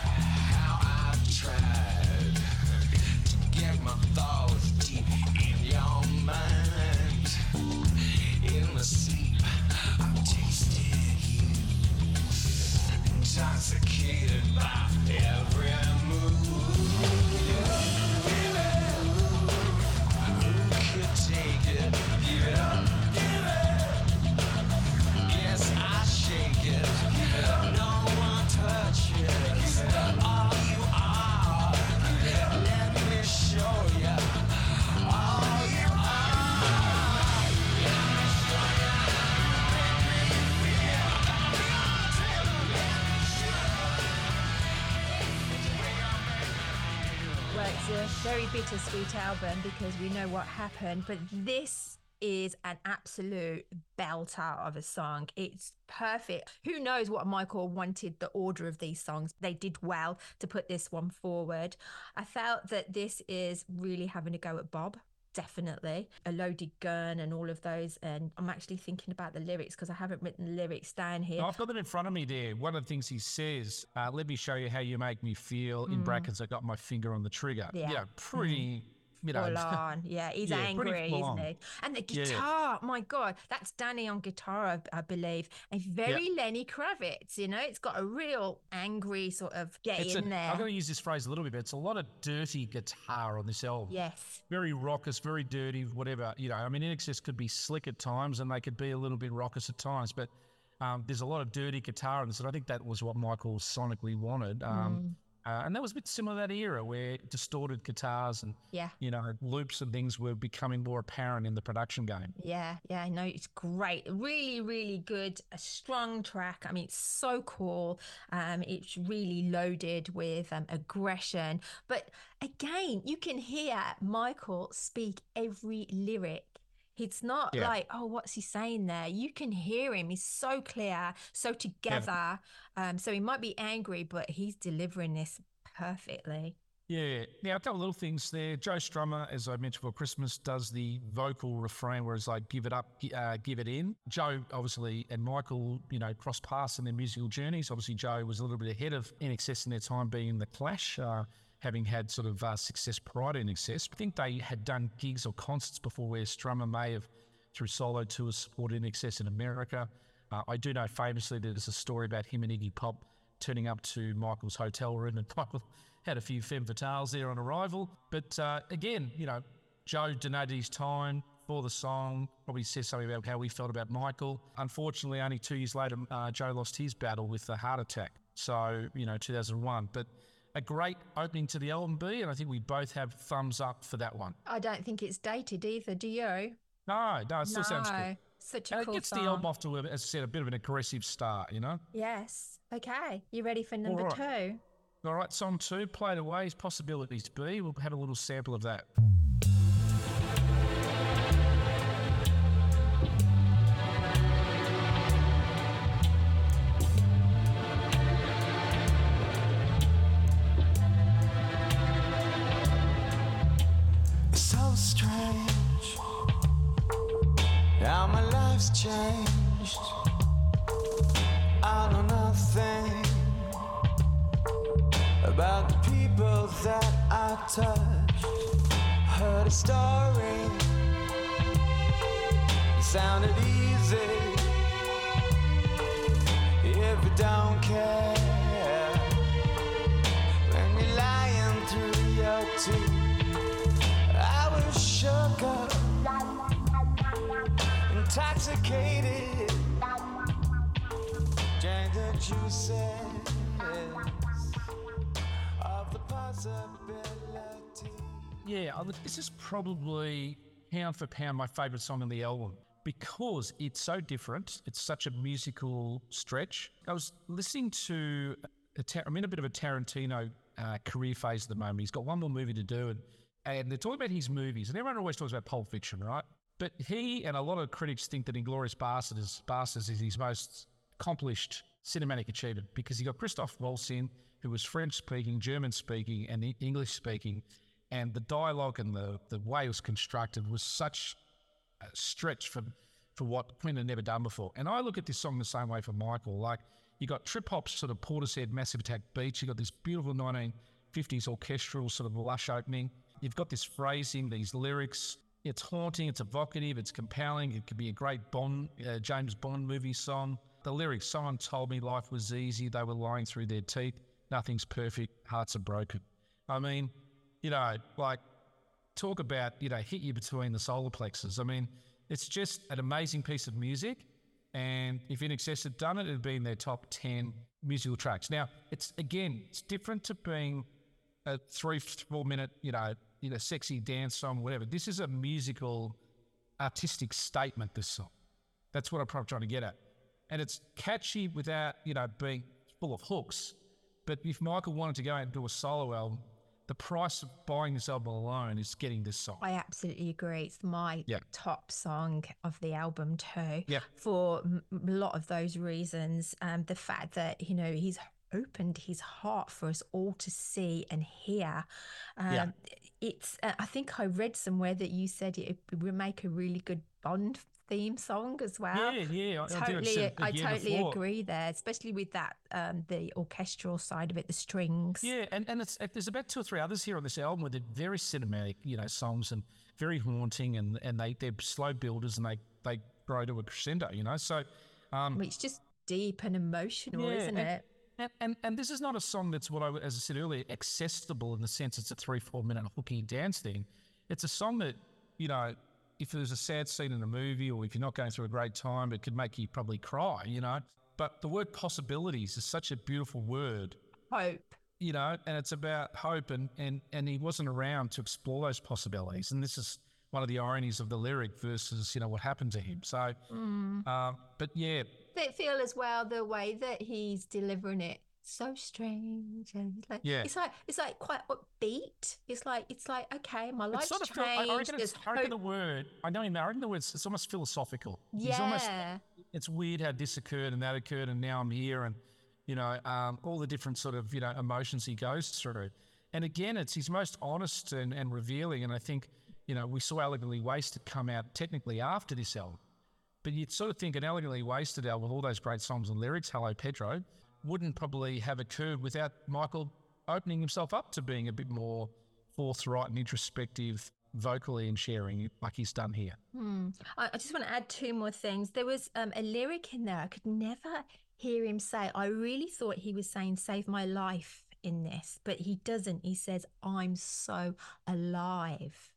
In the sleep, I've tasted you, intoxicated by every move. Very bittersweet album because we know what happened, but this is an absolute belter of a song. It's perfect. Who knows what Michael wanted the order of these songs? They did well to put this one forward. I felt that this is really having a go at Bob. Definitely a loaded gun and all of those. And I'm actually thinking about the lyrics because I haven't written the lyrics down here. Oh, I've got them in front of me there. One of the things he says, uh, let me show you how you make me feel. In brackets, I got my finger on the trigger. Mm. Yeah. Know, pretty, you know. Full on. Yeah, he's Yeah, angry, isn't on. he? And the Yeah. guitar, my God, that's Danny on guitar, I, I believe. And very Lenny Kravitz, you know, it's got a real angry sort of get It's in a, there. I'm going to use this phrase a little bit, but it's a lot of dirty guitar on this album. yes. Very raucous, very dirty, whatever. You know, I mean, INXS could be slick at times and they could be a little bit raucous at times, but um, there's a lot of dirty guitar in this. And I think that was what Michael sonically wanted. Um, uh, and that was a bit similar to that era where distorted guitars and, Yeah. you know, loops and things were becoming more apparent in the production game. Yeah, yeah, no, it's great. Really, really good. A strong track. I mean, it's so cool. Um, it's really loaded with um, aggression. But again, you can hear Michael speak every lyric. It's not Yeah. like, oh, what's he saying there? You can hear him. He's so clear, so together. Um, so he might be angry, but he's delivering this perfectly. Yeah. Now, a couple of little things there. Joe Strummer, as I mentioned for Christmas, does the vocal refrain where it's like, give it up, uh, give it in. Joe, obviously, and Michael, you know, cross paths in their musical journeys. Obviously, Joe was a little bit ahead of INXS in their time being in The Clash, uh, having had sort of uh, success prior to INXS. I think they had done gigs or concerts before where Strummer may have, through solo tours, supported INXS in America. Uh, I do know famously there's a story about him and Iggy Pop turning up to Michael's hotel room, and <laughs> Michael had a few femme fatales there on arrival. But uh, again, you know, Joe donated his time for the song. Probably says something about how we felt about Michael. Unfortunately, only two years later, uh, Joe lost his battle with a heart attack. So you know, 2001. But a great opening to the album B, and I think we both have thumbs up for that one. I don't think it's dated either, do you? No, no, it still sounds good. Such a And it gets song. the album off to, a, as I said, a bit of an aggressive start, you know? Yes. Okay. You ready for number right. two? All right, song two, Played Away, is Possibilities B. We'll have a little sample of that. Touched. Heard a story, it sounded easy. If you don't care, when you're lying through your teeth, I was shook up, intoxicated, drank the juices. Yeah, this is probably pound for pound my favourite song on the album because it's so different. It's such a musical stretch. I was listening to, I'm in a bit of a Tarantino uh, career phase at the moment. He's got one more movie to do, and, and they're talking about his movies, and everyone always talks about Pulp Fiction, right? But he and a lot of critics think that Inglourious Basterds is, Bastards is his most accomplished cinematic achievement because he got Christoph Waltz in, who was French speaking, German speaking, and English speaking, and the dialogue and the, the way it was constructed was such a stretch for for what Quinn had never done before. And I look at this song the same way for Michael. Like you got trip hop's sort of Portishead Massive Attack beats, you got this beautiful 1950s orchestral sort of lush opening. You've got this phrasing, these lyrics. It's haunting, it's evocative, it's compelling. It could be a great Bond, uh, James Bond movie song. The lyrics, someone told me life was easy, they were lying through their teeth. Nothing's perfect, hearts are broken. I mean, you know, like talk about, you know, hit you between the solar plexus. I mean, it's just an amazing piece of music. And if INXS had done it, it'd be in their top 10 musical tracks. Now, it's again, it's different to being a three, four minute, you know, you know, sexy dance song, whatever. This is a musical, artistic statement, this song. That's what I'm trying to get at. And it's catchy without, you know, being full of hooks. But if Michael wanted to go out and do a solo album, the price of buying this album alone is getting this song. I absolutely agree. It's my Yeah. top song of the album too. Yeah. For a lot of those reasons, um, the fact that you know he's opened his heart for us all to see and hear. Um, Yeah. It's. Uh, I think I read somewhere that you said it would make a really good Bond theme song as well. Yeah, yeah, I- I totally. the I totally before. agree there, especially with that um, the orchestral side of it, the strings. Yeah, and, and it's there's about two or three others here on this album with very cinematic, you know, songs and very haunting, and and they they're slow builders and they they grow to a crescendo, you know. So, um, It's just deep and emotional, Yeah, isn't and- it? and, and and this is not a song that's what I as I said earlier accessible in the sense it's a three four minute hooky dance thing. It's a song that you know. If there's a sad scene in a movie, or if you're not going through a great time, it could make you probably cry, you know. But the word possibilities is such a beautiful word. Hope. you know, and it's about hope, and and and he wasn't around to explore those possibilities, and this is one of the ironies of the lyric versus you know what happened to him. So, Mm. um, but yeah, They feel as well the way that he's delivering it so strange and it's like Yeah. it's like it's like quite upbeat. It's like it's like okay, my it's life's sort of feel, I, changed. I reckon, it's, I reckon the word I know him. I reckon the words it's almost philosophical. He's almost Yeah. it's weird how this occurred and that occurred, and now I'm here, and you know, um, all the different sort of you know emotions he goes through. And again, it's his most honest and, and revealing. And I think you know we saw Elegantly Wasted come out technically after this album, but you'd sort of think an Elegantly Wasted album with all those great songs and lyrics, Hello Pedro, wouldn't probably have occurred without Michael opening himself up to being a bit more forthright and introspective vocally and sharing like he's done here. Hmm. I, I just want to add two more things. There was um, a lyric in there I could never hear him say. I really thought he was saying "save my life" in this, but he doesn't. He says, "I'm so alive."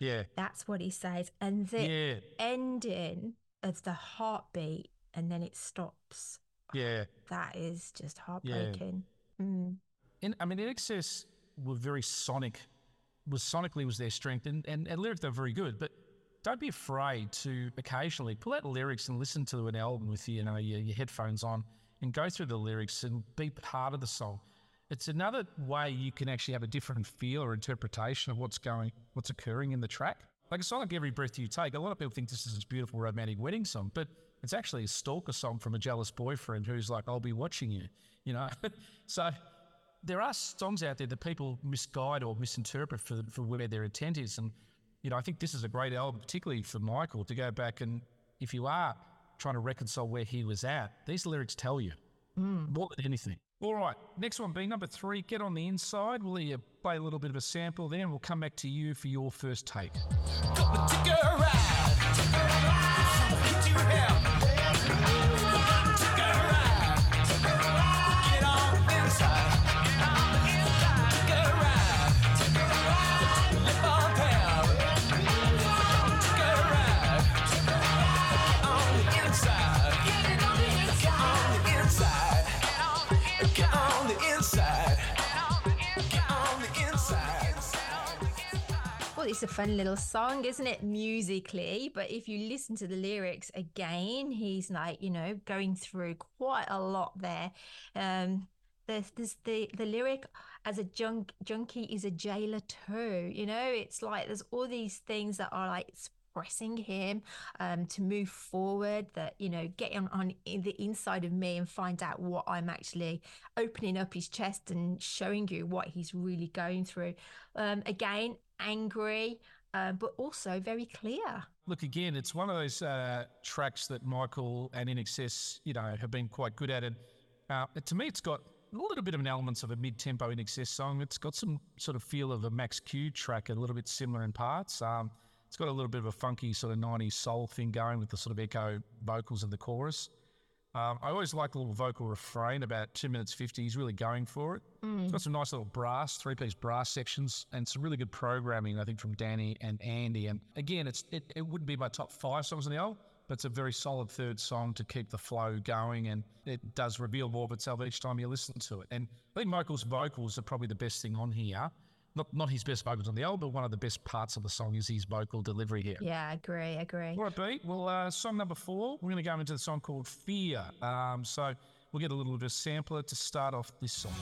Yeah. That's what he says, and the Yeah. ending of the heartbeat, and then it stops. Yeah. That is just heartbreaking. Mm. in, I mean, INXS were very sonic. Was sonically was their strength, and and, and lyric they're very good. But don't be afraid to occasionally pull out lyrics and listen to an album with you know your, your headphones on and go through the lyrics and be part of the song. It's another way you can actually have a different feel or interpretation of what's going, what's occurring in the track. Like a song like "Every Breath You Take," a lot of people think this is this beautiful romantic wedding song, but it's actually a stalker song from a jealous boyfriend who's like, "I'll be watching you," you know. <laughs> so there are songs out there that people misguide or misinterpret for, for where their intent is. And, you know, I think this is a great album, particularly for Michael, to go back and if you are trying to reconcile where he was at, these lyrics tell you hmm. more than anything. All right, next one being number three, Get on the Inside. We'll play a little bit of a sample there and we'll come back to you for your first take. Well, it's a fun little song, isn't it, musically? But if you listen to the lyrics again, he's like, you know, going through quite a lot there. Um, there's, there's the the lyric as a junk junkie is a jailer too. You know, it's like there's all these things that are like pressing him um, to move forward. That you know, get on on the inside of me and find out what I'm actually opening up his chest and showing you what he's really going through. Um, again, angry, uh, but also very clear. Look, again, it's one of those uh, tracks that Michael and INXS, you know, have been quite good at. And uh, to me, it's got a little bit of an elements of a mid-tempo INXS song. It's got some sort of feel of a Max Q track, a little bit similar in parts. Um, it's got a little bit of a funky sort of 90s soul thing going with the sort of echo vocals in the chorus. Um, I always like the little vocal refrain about two minutes 50. He's really going for it. It's got some nice little brass, three piece brass sections and some really good programming, I think, from Danny and Andy. And again, it's it, it wouldn't be my top five songs in the album, but it's a very solid third song to keep the flow going. And it does reveal more of itself each time you listen to it. And I think Michael's vocals are probably the best thing on here. Not, not his best vocals on the album, but one of the best parts of the song is his vocal delivery here. Yeah, I agree, agree. All right, B. Well, uh, song number four, we're going to go into the song called Fear. Um, so we'll get a little bit of a sampler to start off this song.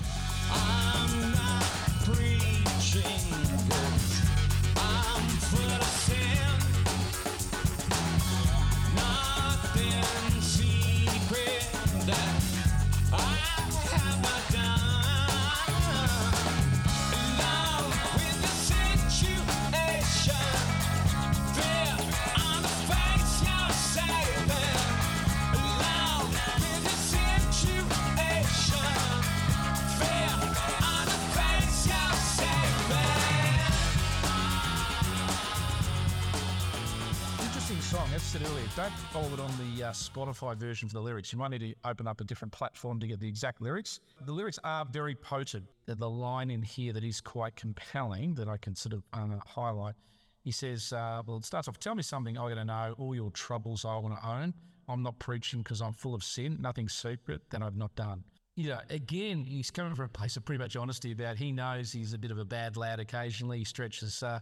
Said earlier, don't follow it on the uh, Spotify version for the lyrics. You might need to open up a different platform to get the exact lyrics. The lyrics are very potent. The line in here that is quite compelling that I can sort of uh, highlight. He says, uh, well, it starts off, tell me something I got to know, all your troubles I want to own. I'm not preaching because I'm full of sin, nothing secret that I've not done. You know, again, he's coming from a place of pretty much honesty about he knows he's a bit of a bad lad occasionally. He stretches uh,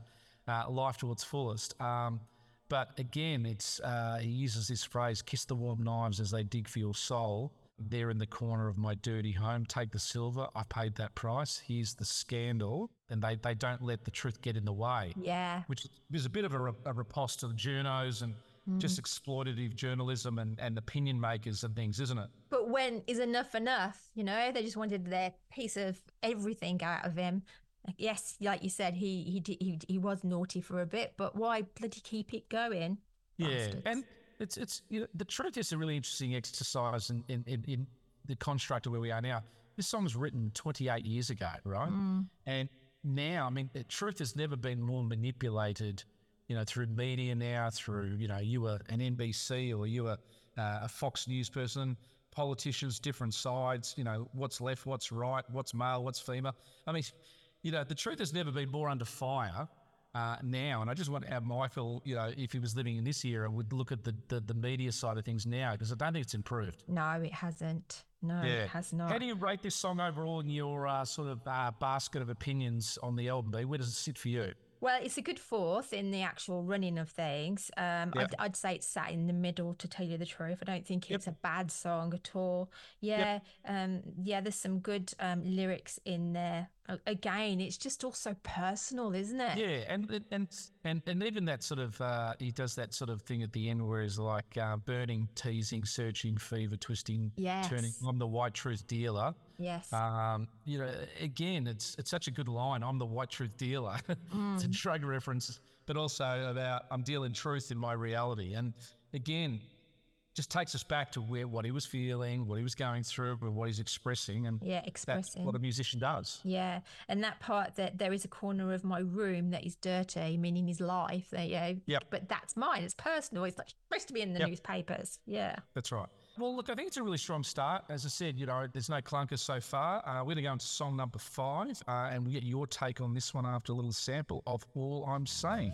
uh, life to its fullest. Um, but again, it's uh, he uses this phrase, kiss the warm knives as they dig for your soul. There in the corner of my dirty home, take the silver. I paid that price. Here's the scandal. And they, they don't let the truth get in the way Yeah, which is a bit of a, a riposte to the journos and just exploitative journalism and, and opinion makers and things, isn't it? but when is enough enough? You know, they just wanted their piece of everything out of him. Yes, like you said, he he he he was naughty for a bit, but why bloody keep it going? Yeah, Bastards. and it's it's you know, the truth is a really interesting exercise in, in, in, in the construct of where we are now. This song was written 28 years ago, right? And now, I mean, the truth has never been more manipulated, you know, through media now, through you know, you were an NBC or you were uh, a Fox News person, politicians, different sides, you know, what's left, what's right, what's male, what's female. I mean, you know, the truth has never been more under fire uh, now. And I just want to have Michael, you know, if he was living in this era, would look at the, the, the media side of things now because I don't think it's improved. No, it hasn't. No, it has not. How do you rate this song overall in your uh, sort of uh, basket of opinions on the album? B? Where does it sit for you? Well, it's a good fourth in the actual running of things. Um, Yeah. I'd, I'd say it's sat in the middle, to tell you the truth. I don't think it's a bad song at all. Yeah, um, yeah. There's some good um, lyrics in there. Again, it's just also personal, isn't it? Yeah, and and and and even that sort of uh, he does that sort of thing at the end where he's like uh, burning, teasing, searching, fever, twisting, turning. Yes. I'm the white truth dealer. Yes. Um, you know, again, it's it's such a good line. I'm the white truth dealer. <laughs> it's a drug reference, but also about I'm dealing truth in my reality. And again, just takes us back to where what he was feeling, what he was going through, and what he's expressing, and Yeah, that's expressing. what a musician does. Yeah, and that part that there is a corner of my room that is dirty, meaning his life. That yeah, Yep. but that's mine. It's personal. It's not supposed to be in the Yep. newspapers. Yeah. That's right. Well, look, I think it's a really strong start. As I said, you know, there's no clunkers so far. Uh, we're going to go into song number five, uh, and we get your take on this one after a little sample of All I'm Saying.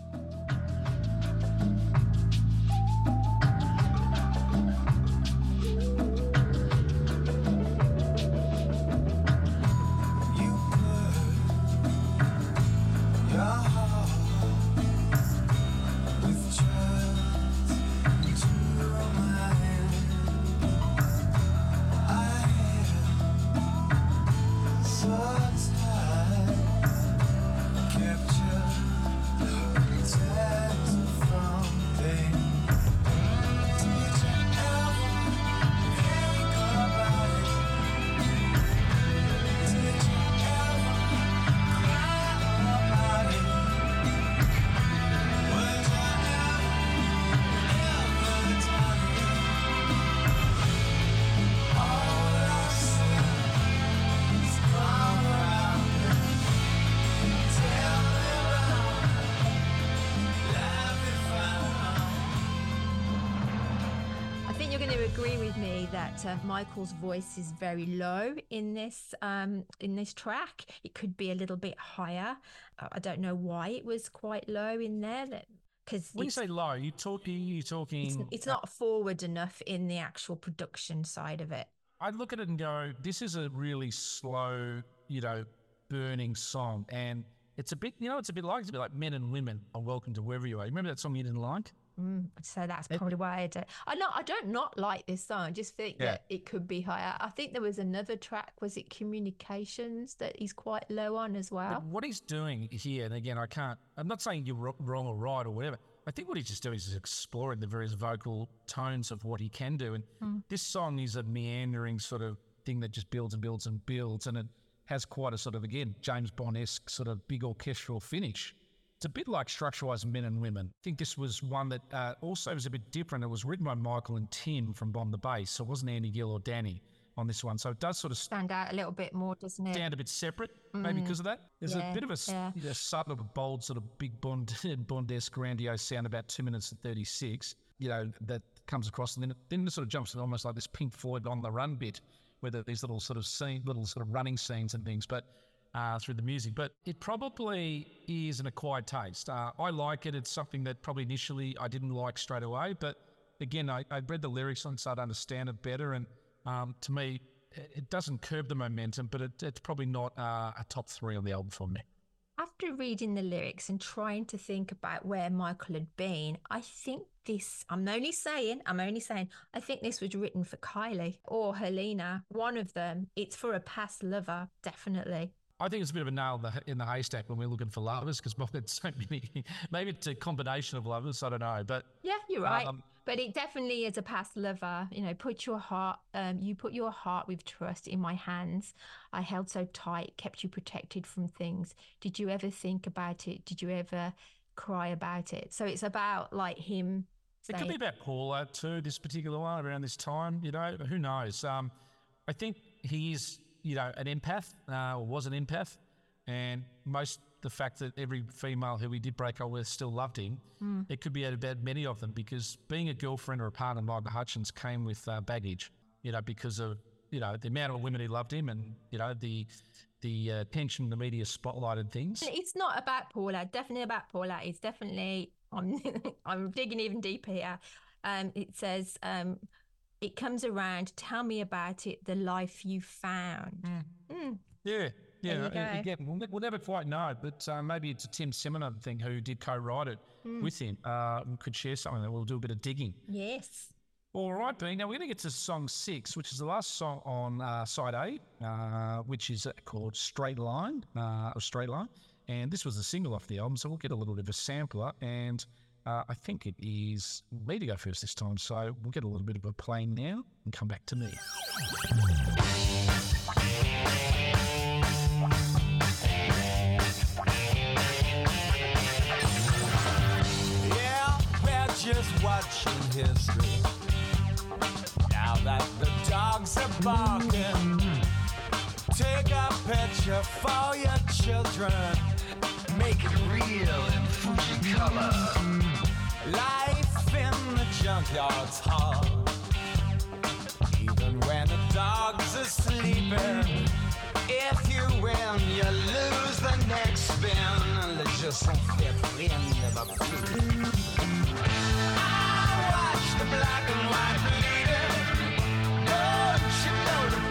That uh, Michael's voice is very low in this um, in this track. It could be a little bit higher. Uh, I don't know why it was quite low in there. That Because When you say low, you talking, you talking. it's not forward enough in the actual production side of it. I look at it and go, this is a really slow, you know, burning song, and it's a bit, you know, it's a bit like it's a bit like Men and Women are Welcome to Wherever You Are. Remember that song you didn't like? Mm, so that's probably why I don't. I not. I don't not like this song. I just think Yeah. that it could be higher. I think there was another track. Was it Communications that he's quite low on as well? But what he's doing here, and again, I can't, I'm not saying you're wrong or right or whatever. I think what he's just doing is exploring the various vocal tones of what he can do. And hmm. this song is a meandering sort of thing that just builds and builds and builds. And it has quite a sort of, again, James Bond esque sort of big orchestral finish. It's a bit like Structuralized Men and Women. I think this was one that uh, also was a bit different. It was written by Michael and Tim from Bomb the Bass, So it wasn't Andy Gill or Danny on this one. So it does sort of Stand out a little bit more, doesn't it? stand a bit separate, maybe because of that. There's Yeah, a bit of a, yeah. know, subtle, bold, sort of big Bond, <laughs> Bondesque, grandiose sound about two minutes and 36, you know, that comes across. And then it, then it sort of jumps to almost like this Pink Floyd on the run bit, where there- these little sort of scene, little sort of running scenes and things, but uh, through the music. But it probably is an acquired taste. Uh, I like it. It's something that probably initially I didn't like straight away, but again, I, I read the lyrics and so I'd understand it better. And um, to me, it, it doesn't curb the momentum, but it, it's probably not uh, a top three on the album for me. After reading the lyrics and trying to think about where Michael had been, I think this, I'm only saying, I'm only saying, I think this was written for Kylie or Helena, one of them. It's for a past lover, definitely. I think it's a bit of a nail in the, in the haystack when we're looking for lovers because <laughs> there's so many. Maybe it's a combination of lovers. I don't know, but Yeah, you're right. Um, but it definitely is a past lover. You know, put your heart, um, you put your heart with trust in my hands. I held so tight, kept you protected from things. Did you ever think about it? Did you ever cry about it? So it's about like him. It could be about Paula too. This particular one around this time, you know, who knows? Um, I think he's, you know, an empath uh, or was an empath, and most the fact that every female who he did break up with still loved him. It could be about many of them because being a girlfriend or a partner like Hutchence came with uh, baggage, you know, because of you know the amount of women who loved him and you know the the uh, attention the media spotlighted things. It's not about Paula. Definitely about Paula. It's definitely. I'm. <laughs> I'm digging even deeper here. Um, it says. Um, it comes around. Tell me about it. The life you found. Mm. Yeah, yeah. you uh, go. Again, we'll, ne- we'll never quite know, but uh, maybe it's a Tim Simenon thing who did co-write it with him. Uh, and could share something that we'll do a bit of digging. Yes. All right, Bean. Now we're going to get to song six, which is the last song on uh, side A, uh, which is uh, called "Straight Line" uh, or "Straight Line," and this was a single off the album, so we'll get a little bit of a sampler. And uh, I think it is me to go first this time, so we'll get a little bit of a play now and come back to me. Yeah, we're just watching history sparking. Take a picture for your children. Make it real in Fuji color. Life in the junkyard's hard. Even when the dogs are sleeping. If you win, you lose the next spin. Le jeu sans fait rien va plus. I watch the black and white bleeding. Don't you know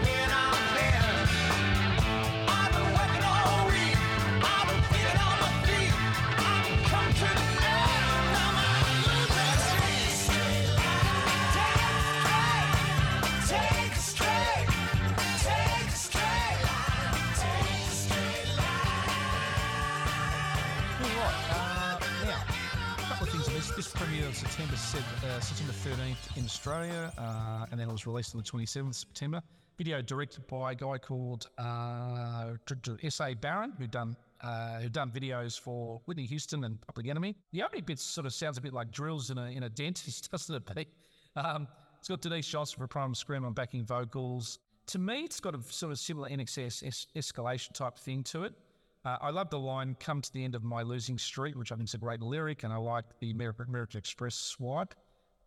on September, uh, September 13th in Australia, uh, and then it was released on the 27th of September. Video directed by a guy called uh, S.A. Barron, who done uh, who done videos for Whitney Houston and Public Enemy. The opening bit sort of sounds a bit like drills in a in a dentist, <laughs> doesn't it? Pete? Um, it's got Denise Johnson for Primal Scream on backing vocals. To me, it's got a sort of similar INXS es- escalation type thing to it. Uh, I love the line "Come to the end of my losing streak," which I think is a great lyric, and I like the American, American Express swipe.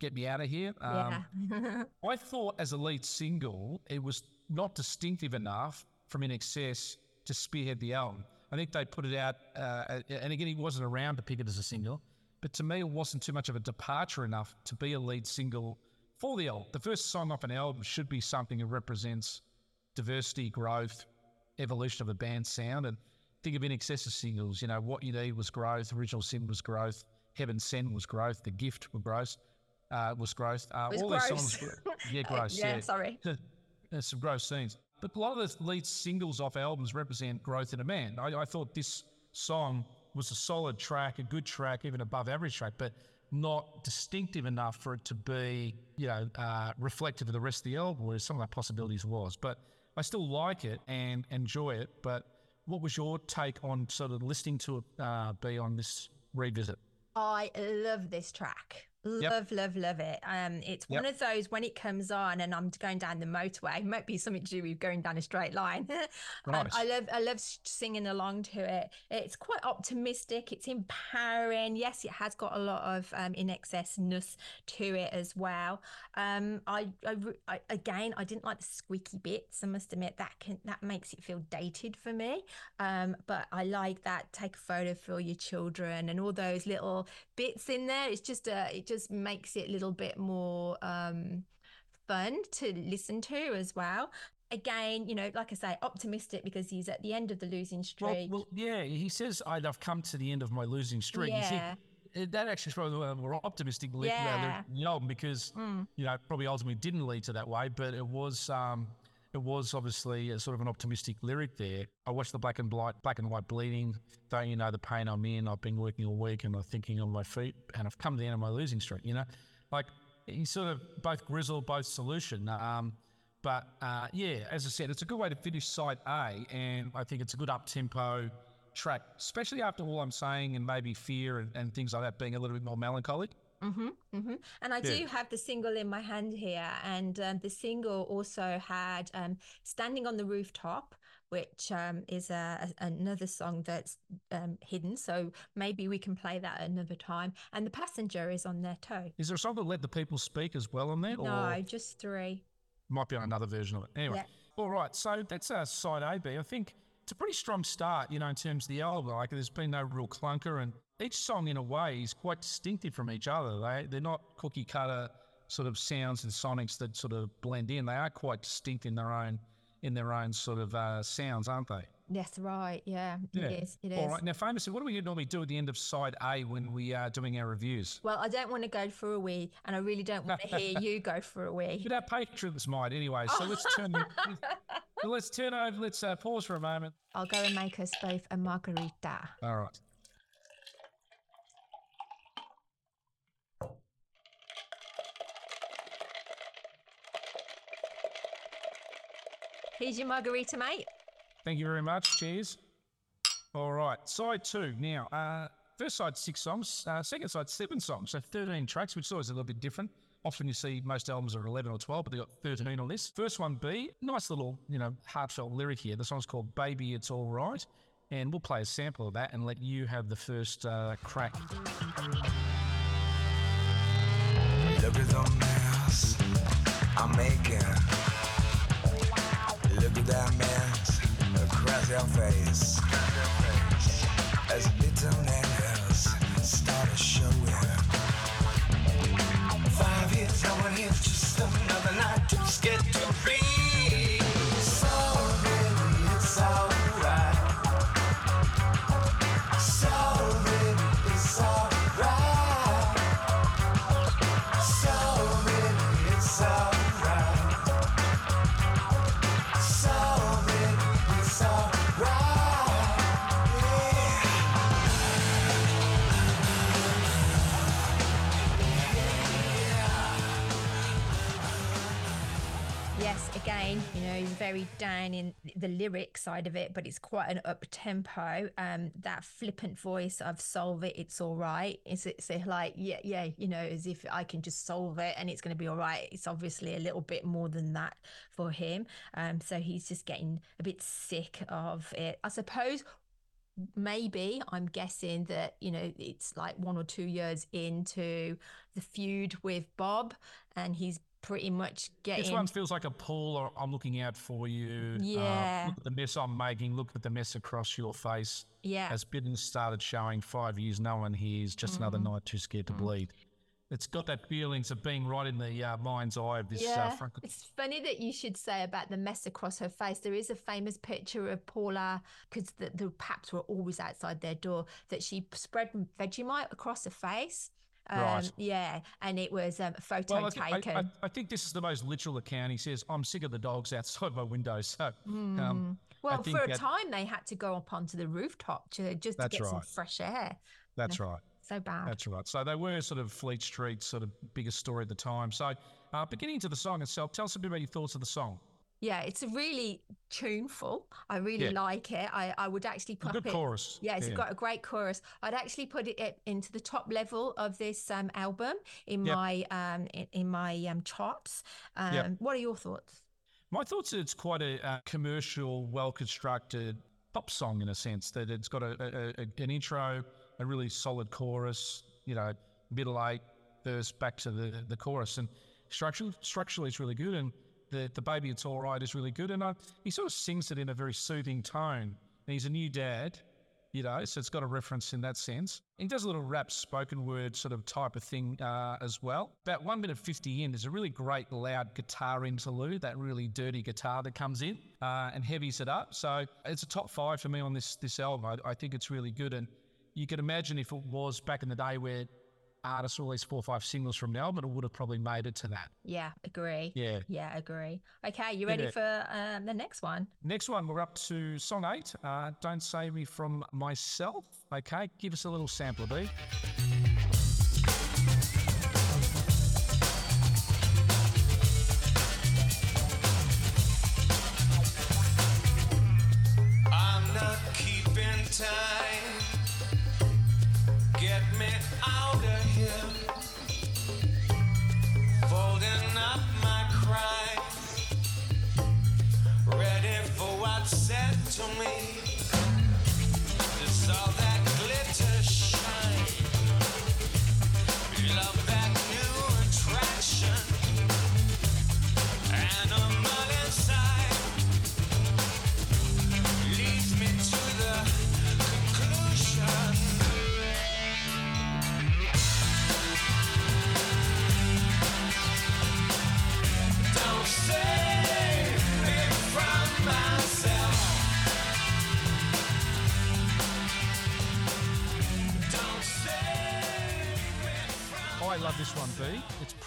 Get me out of here. Um, yeah. <laughs> I thought as a lead single, it was not distinctive enough from INXS to spearhead the album. I think they put it out, uh, and again, he wasn't around to pick it as a single, but to me, it wasn't too much of a departure enough to be a lead single for the album. The first song off an album should be something that represents diversity, growth, evolution of a band's sound. And think of INXS as singles, you know, What You Need was growth, Original Sin was growth, Heaven Sent was growth, The Gift was growth. Uh, was growth. Uh, Was all gross. these songs, yeah, <laughs> gross. yeah, sorry. <laughs> There's some gross scenes. But a lot of the lead singles off albums represent growth in a man. I, I thought this song was a solid track, a good track, even above average track, but not distinctive enough for it to be, you know, uh, reflective of the rest of the album, whereas some of the possibilities was. But I still like it and enjoy it. But what was your take on sort of listening to it uh, be on this revisit? I love this track. Love, love, love it. Um, it's one of those when it comes on and I'm going down the motorway. It Might be something to do with going down a straight line. <laughs> um, I love, I love singing along to it. It's quite optimistic. It's empowering. Yes, it has got a lot of um, in excessness to it as well. Um, I, I, I, again, I didn't like the squeaky bits. I must admit that can that makes it feel dated for me. Um, but I like that. Take a photo for your children and all those little bits in there. It's just a, it just makes it a little bit more um, fun to listen to as well. Again, you know, like I say, optimistic because he's at the end of the losing streak. well, yeah, he says, I'd have come to the end of my losing streak. You see, Yeah. uh, that actually is probably a more optimistic uh, Yeah. in the album because, you know, probably ultimately didn't lead to that way, but it was. Um, it was obviously a sort of an optimistic lyric there. I watched the black and white, black and white bleeding. Don't you know the pain I'm in? I've been working all week and I'm thinking on my feet, and I've come to the end of my losing streak. You know, like he's sort of both grizzle, both solution. Um, but uh, yeah, as I said, it's a good way to finish side A, and I think it's a good up tempo track, especially after all I'm saying and maybe fear and, and things like that being a little bit more melancholic. Hmm hmm And I Yeah. do have the single in my hand here, and um, the single also had um, "Standing on the Rooftop," which um, is a, a- another song that's um, hidden. So maybe we can play that another time. And the passenger is on there too. Is there a song that let the people speak as well on there? No, just three. might be on another version of it. Anyway, Yeah. all right. So that's uh, side A, B. I think it's a pretty strong start, you know, in terms of the album. Like, there's been no real clunker, and each song, in a way, is quite distinctive from each other. They they're not cookie cutter sort of sounds and sonics that sort of blend in. They are quite distinct in their own in their own sort of uh, sounds, aren't they? That's right. Yeah, it is. It is. All right. Now, famously, what do we normally do at the end of side A when we are doing our reviews? Well, I don't want to go for a wee, and I really don't want to hear <laughs> you go for a wee. But our patrons might anyway. So let's turn. <laughs> let's turn over. Let's uh, pause for a moment. I'll go and make us both a margarita. All right. Here's your margarita, mate. Thank you very much. Cheers. All right. Side two. Now, uh, first side, six songs. Uh, second side, seven songs. So 13 tracks, which is always a little bit different. Often you see most albums are 11 or 12, but they got 13 on this. First one B, nice little, you know, heartfelt lyric here. The song's called Baby It's All Right. And we'll play a sample of that and let you have the first uh, crack. Look at the mess I'm making. That mess across your face. As bitterness started showing. Five years on it's just another very down in the lyric side of it, but it's quite an up tempo. Um, that flippant voice of solve it, it's all right. Is it like, yeah, yeah, you know, as if I can just solve it and it's going to be all right. It's obviously a little bit more than that for him. Um, so he's just getting a bit sick of it. I suppose maybe I'm guessing that you know it's like one or two years into the feud with Bob, and he's pretty much getting This one feels like a pull or I'm looking out for you. Uh, Yeah. look at the mess I'm making. Look at the mess across your face. Yeah. As Bidden started showing five years, no one hears, just another Mm-hmm. night too scared to bleed. It's got that feelings of being right in the uh, mind's eye of this uh, Yeah, Frank. it's funny that you should say about the mess across her face. There is a famous picture of Paula because the, the paps were always outside their door that she spread Vegemite across her face. Um, Right. Yeah, and it was um, a photo Well, I, I- taken. I, I think this is the most literal account. He says, I'm sick of the dogs outside my window. <laughs> So, um, I Hmm. well, for a that- time they had to go up onto the rooftop to just to get some fresh air. that's right. So bad. That's right. So they were sort of Fleet Street, sort of biggest story at the time. So, uh, beginning to the song itself, tell us a bit about your thoughts of the song. Yeah, it's a really tuneful. I really Yeah. like it. I, I would actually put good it. chorus. Yeah, it's Yeah. got a great chorus. I'd actually put it i- into the top level of this um, album in Yep. my um, in, in my um, charts. Um, Yep. What are your thoughts? My thoughts are it's quite a, uh commercial, well constructed pop song in a sense that it's got a, a, a, an intro, a really solid chorus, you know, middle eight, verse back to the, the chorus. And structurally, structurally, it's really good. And the, the baby, it's all right, is really good. And uh, he sort of sings it in a very soothing tone. And he's a new dad, you know, so it's got a reference in that sense. He does a little rap spoken word sort of type of thing uh, as well. About one minute 50 in, there's a really great loud guitar interlude, that really dirty guitar that comes in uh, and heavies it up. So it's a top five for me on this, this album. I, I think it's really good. And you can imagine if it was back in the day where artists released four or five singles from an album, it would have probably made it to that. Yeah, agree. Yeah. Yeah, agree. Okay, you ready Yeah. for um, the next one? Next one, we're up to song eight. Uh, Don't Save Me From Myself. Okay, give us a little sample, B. I'm not keeping time.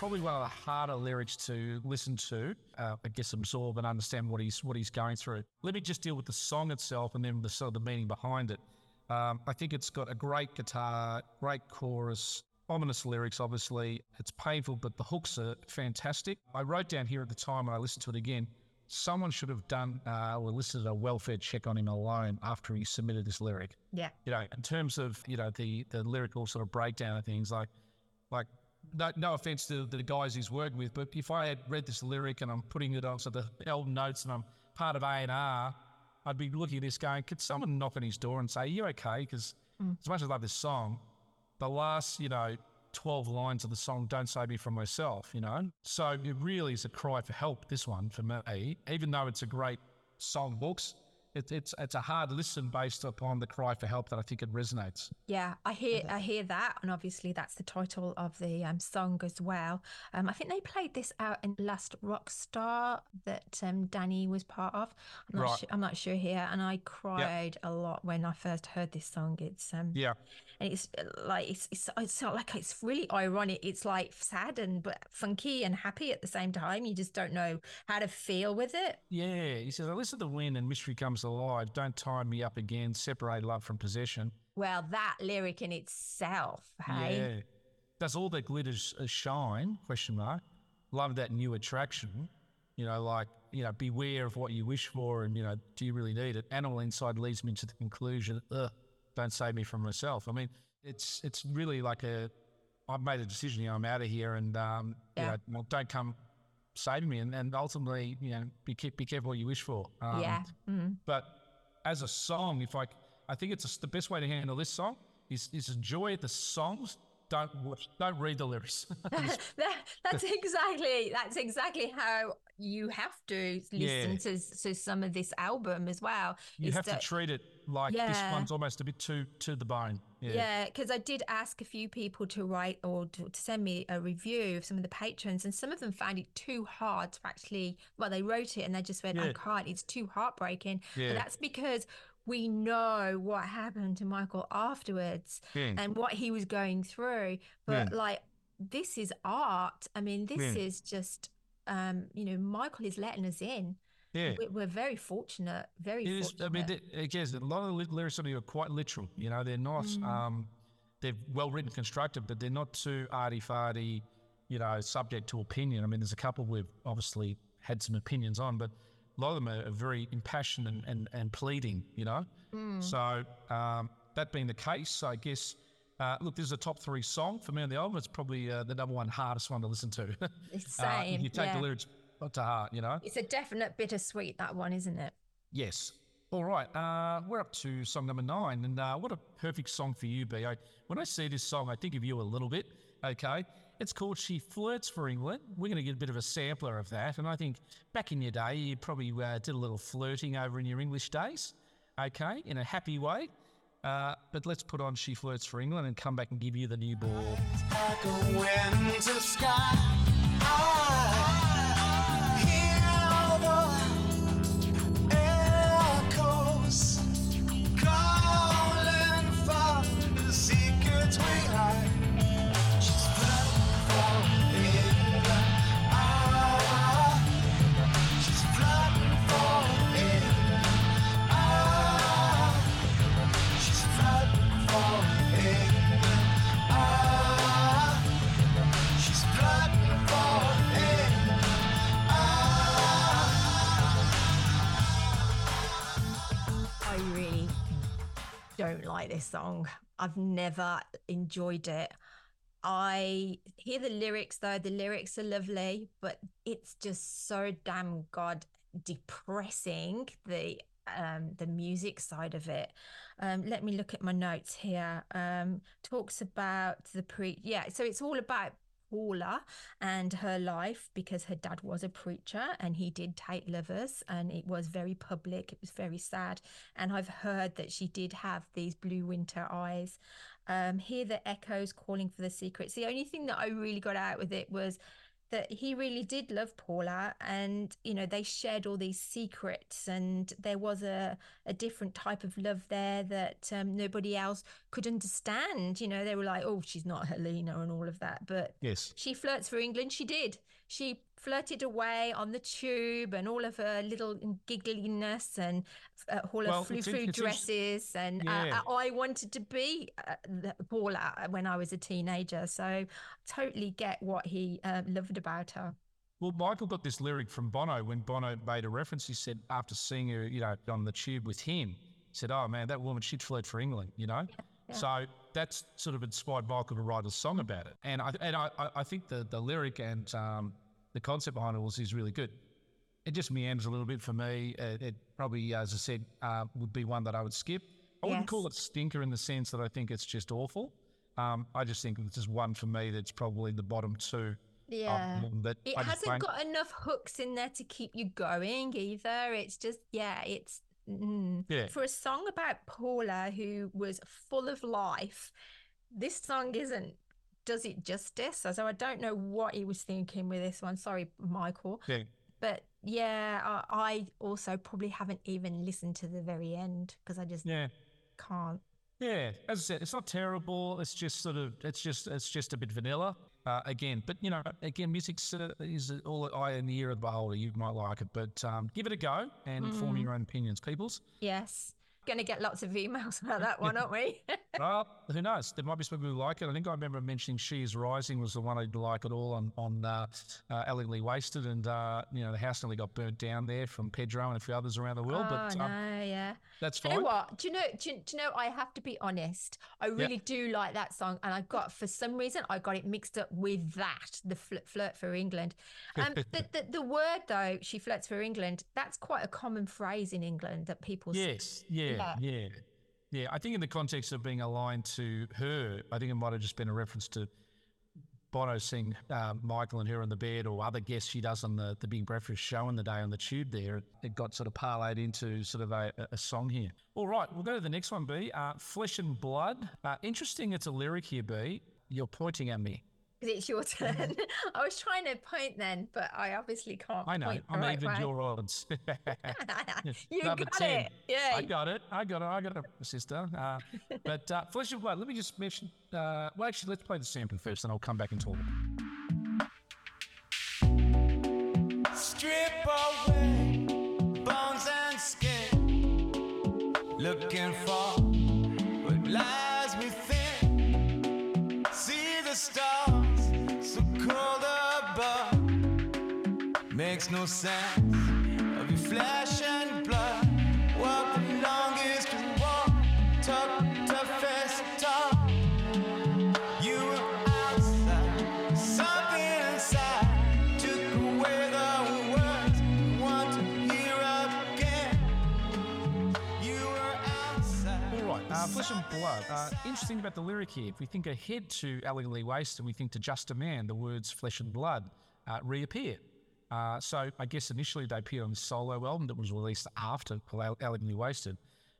Probably one of the harder lyrics to listen to. Uh, I guess absorb and understand what he's what he's going through. Let me just deal with the song itself and then the sort of the meaning behind it. Um, I think it's got a great guitar, great chorus, ominous lyrics. Obviously, it's painful, but the hooks are fantastic. I wrote down here at the time when I listened to it again. Someone should have done uh, or listed a welfare check on him alone after he submitted this lyric Yeah. you know, in terms of you know the the lyrical sort of breakdown of things, like no, no offense to the guys he's working with, but if I had read this lyric and I'm putting it onto the album notes and I'm part of A and R, I'd be looking at this going, could someone knock on his door and say, "You're okay?" Because mm. as much as I love this song, the last you know 12 lines of the song don't save me from myself, you know? So it really is a cry for help, this one for me, even though it's a great song books. It, it's it's a hard listen based upon the cry for help that I think it resonates. Yeah, I hear I hear that, and obviously that's the title of the um, song as well. Um, I think they played this out in Last Rock Star that um, Danny was part of. I'm not, Right. sure, I'm not sure here, and I cried a lot when I first heard this song. It's um, Yeah. and it's uh, like it's, it's it's not like it's really ironic. It's like sad and but funky and happy at the same time. You just don't know how to feel with it. Yeah. He says, I listen to the wind and mystery comes alive. Don't tie me up again. Separate love from possession. Well, that lyric in itself, hey. Yeah. Does all that glitters uh, shine? Question mark. Love that new attraction. You know, like, you know, beware of what you wish for and, you know, do you really need it? Animal inside leads me to the conclusion, ugh, don't save me from myself. I mean, it's it's really like a, I've made a decision, you know, I'm out of here and, um, Yeah. you know, well, don't come saving me. And, and ultimately, you know, be, be careful what you wish for. Um, yeah. Mm. but as a song, if I, I think it's the best way to handle this song is, is enjoy the songs. Don't don't read the lyrics. <laughs> <laughs> that, that's exactly that's exactly how you have to listen Yeah. to, to some of this album as well. you have to treat it like this one's almost a bit too to the bone. Yeah. Yeah, because I did ask a few people to write or to, to send me a review of some of the patrons, and some of them found it too hard to actually. Well, they wrote it and they just went, "I can't. It's too heartbreaking." Yeah. But that's because we know what happened to Michael afterwards Yeah. and what he was going through. But like, this is art. I mean, this Yeah. is just. Um, you know, Michael is letting us in. Yeah. We- We're very fortunate. Very is, fortunate. I mean, again, a lot of the ly- lyrics on here are quite literal. You know, they're not, Mm. um, they're well written, constructed, but they're not too arty farty, you know, subject to opinion. I mean, there's a couple we've obviously had some opinions on, but a lot of them are, are very impassioned and, and, and pleading, you know? Mm. So, um, that being the case, I guess, uh, look, this is a top three song for me on the album. It's probably uh, the number one hardest one to listen to. <laughs> It's Uh, same, you take yeah. the lyrics to heart, you know? It's a definite bittersweet that one, isn't it? Yes. All right. Uh, we're up to song number nine. And uh, what a perfect song for you, B. I, when I see this song, I think of you a little bit. Okay. It's called She Flirts for England. We're going to get a bit of a sampler of that. And I think back in your day, you probably uh, did a little flirting over in your English days. Okay. In a happy way. Uh, but let's put on She Flirts for England and come back and give you the new ball. Don't like this song. I've never enjoyed it. I hear the lyrics though, the lyrics are lovely, but it's just so damn god depressing the um the music side of it. Um let me look at my notes here. Um talks about the pre yeah, so it's all about Paula and her life because her dad was a preacher and he did take lovers and it was very public. It was very sad. And I've heard that she did have these blue winter eyes. Um, hear the echoes calling for the secrets. The only thing that I really got out with it was that he really did love Paula and you know they shared all these secrets and there was a, a different type of love there that um, nobody else could understand you know. They were like oh she's not Helena and all of that but Yes. she flirts for England. She did. She flirted away on the tube and all of her little giggliness and uh, all Well, her it's in- flu-flu it's in- dresses and Yeah. uh, I wanted to be uh, the- Paula when I was a teenager so totally get what he uh, loved about her Well, Michael got this lyric from Bono when Bono made a reference. He said, after seeing her, you know, on the tube with him, he said, "Oh man, that woman, she'd flirt for England," you know. So that's sort of inspired Michael to write a song about it. And I and I- I think the the lyric and um, the concept behind it was is really good. It just meanders a little bit for me. It, it probably, as I said, uh, would be one that I would skip. I wouldn't call it stinker in the sense that I think it's just awful. Um, I just think it's just one for me that's probably the bottom two. Yeah. Um, that It hasn't got enough hooks in there to keep you going either. It's just, yeah, it's mm. Yeah. for a song about Paula who was full of life. This song isn't does it justice. So I don't know what he was thinking with this one. Sorry, Michael. Yeah. But yeah, I, I also probably haven't even listened to the very end because I just Yeah. can't. Yeah, as I said, it's not terrible. It's just sort of, it's just, it's just a bit vanilla. Uh, again, but you know, again, music is all eye in the ear of the beholder. You might like it, but um, give it a go and form Mm. your own opinions, peoples. Yes. Going to get lots of emails about that one, <laughs> aren't we? <laughs> well, who knows? There might be some people who like it. I think I remember mentioning "She Is Rising" was the one I didn't like at all on on uh, uh, Elegantly Wasted, and uh, you know the house nearly got burnt down there from Pedro and a few others around the world. oh, but no, um, yeah. that's Do you fine. know what? Do you know? Do you, do you know? I have to be honest. I really do like that song, and I got for some reason I got it mixed up with that, the fl- flirt for England. <laughs> Um, the, the the word though, she flirts for England. That's quite a common phrase in England that people. s- Yes, yeah, Yeah. yeah, yeah. I think in the context of being aligned to her, I think it might have just been a reference to Bono seeing uh, Michael and her in the bed, or other guests she does on the the Big Breakfast show in the day on the tube. There, it got sort of parlayed into sort of a, a song here. All right, we'll go to the next one. B, uh, Flesh and Blood. Uh, interesting, it's a lyric here. B, you're pointing at me. Is it your <laughs> turn? <laughs> I was trying to point then, but I obviously can't. I know. Point I'm right even way. your <laughs> odds. You Number got 10. it. Yeah. I got it. I got it. I got it, sister. Uh, but uh, Flesh and Blood, let me just mention. Uh, well, actually, let's play the sample first, and I'll come back and talk. Strip away bones and skin, looking for no sense of your flesh and blood. Walk the longest walk, talk toughest talk. You were outside, something inside took away the words you want to hear again. You were outside. All right, uh, Flesh and Blood. Uh, interesting about the lyric here. If we think ahead to Elegantly and we think to Just a Man, the words flesh and blood uh, reappear. Uh, so I guess initially they appeared on the solo album that was released after Elegantly Wasted,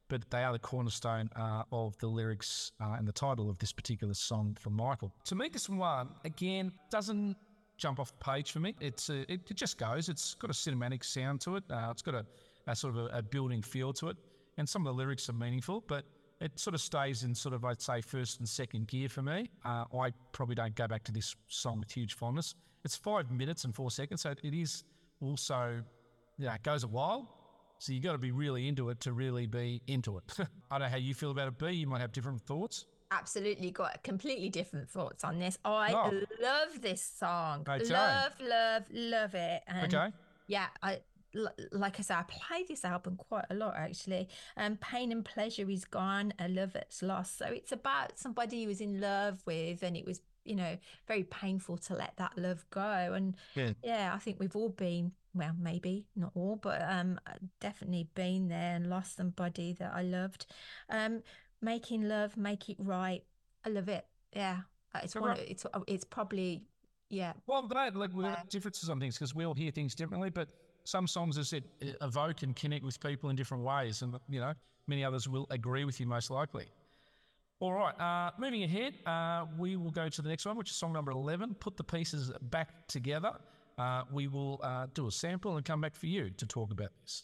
but they are the cornerstone uh, of the lyrics uh, and the title of this particular song from Michael. To me, this one, again, doesn't jump off the page for me. It's uh, it, it just goes. It's got a cinematic sound to it. Uh, it's got a, a sort of a, a building feel to it, and some of the lyrics are meaningful, but it sort of stays in sort of I'd say first and second gear for me. Uh, I probably don't go back to this song with huge fondness. It's five minutes and four seconds, so it is also yeah, it goes a while. So you've got to be really into it to really be into it. <laughs> I don't know how you feel about it, B. You might have different thoughts. absolutely got completely different thoughts on this. I Oh. love this song. Okay. Love, love, love it. And Okay. Yeah, I l- like I said, I play this album quite a lot actually. Um, Pain and Pleasure is gone. I love it's lost. So it's about somebody who was in love with, and it was you know very painful to let that love go. And Yeah. yeah, I think we've all been. Well, maybe not all, but um, definitely been there and lost somebody that I loved. Um, making love, make it right. I love it. Yeah, Uh, it's one. Of, Okay. it's it's probably yeah. Well, I'm glad like, we have differences on things because we all hear things differently, but some songs, as said, evoke and connect with people in different ways. And, you know, many others will agree with you most likely. All right, uh, moving ahead, uh, we will go to the next one, which is song number 11, Put the Pieces Back Together. Uh, we will uh, do a sample and come back for you to talk about this.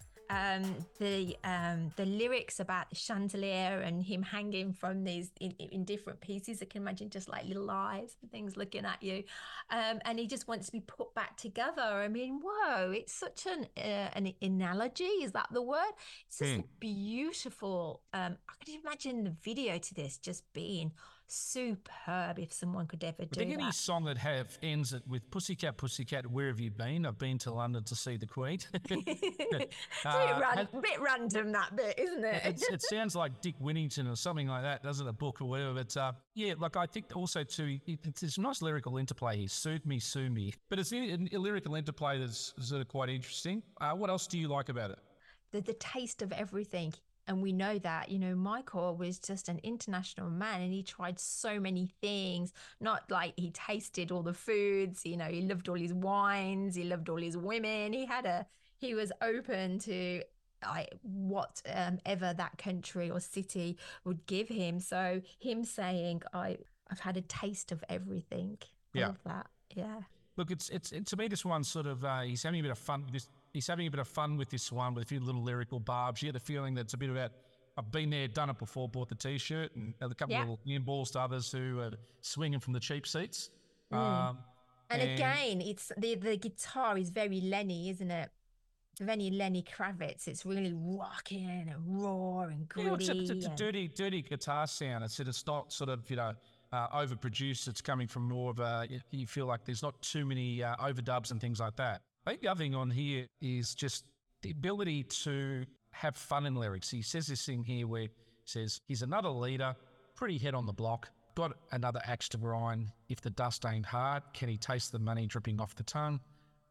Um, the um, the lyrics about the chandelier and him hanging from these in, in different pieces. I can imagine just like little eyes and things looking at you, um, and he just wants to be put back together. I mean, whoa! It's such an uh, an analogy. Is that the word? It's just beautiful. Um, I can imagine the video to this just being superb if someone could ever do think any that. song that have ends it with "Pussycat, Pussycat, where have you been?" I've been to London to see the Queen. <laughs> <laughs> It's Uh, a bit, ran- bit random that bit, isn't it? it's, it <laughs> sounds like Dick Whittington or something like that, doesn't it? A book or whatever. But uh, yeah, like I think also too, it, it's this nice lyrical interplay here. Suit me, sue me. But it's a, a lyrical interplay that's sort of quite interesting. Uh, what else do you like about it? the, the taste of everything. And we know that, you know, Michael was just an international man and he tried so many things. Not like he tasted all the foods, you know, he loved all his wines, he loved all his women. He had a, he was open to I, what um, ever that country or city would give him. So him saying, I, I've had a taste of everything. I Yeah. love that. Yeah. Look, it's it's it, to me this one sort of uh, he's having a bit of fun. with This he's having a bit of fun with this one with a few little lyrical barbs. You get the feeling that it's a bit about I've been there, done it before, bought the t-shirt, and a couple Yeah. of little balls to others who are swinging from the cheap seats. Um, Mm. And, And- again, it's the the guitar is very Lenny, isn't it? Very Lenny Kravitz. It's really rocking and raw and Yeah, gritty. except it's a and- dirty, dirty guitar sound. It's it's not sort of you know uh, overproduced. It's coming from more of a. you- You feel like there's not too many uh, overdubs and things like that. I think the other thing on here is just the ability to have fun in lyrics. He says this thing here where he says he's another leader, pretty head on the block, got another axe to grind. If the dust ain't hard, can he taste the money dripping off the tongue?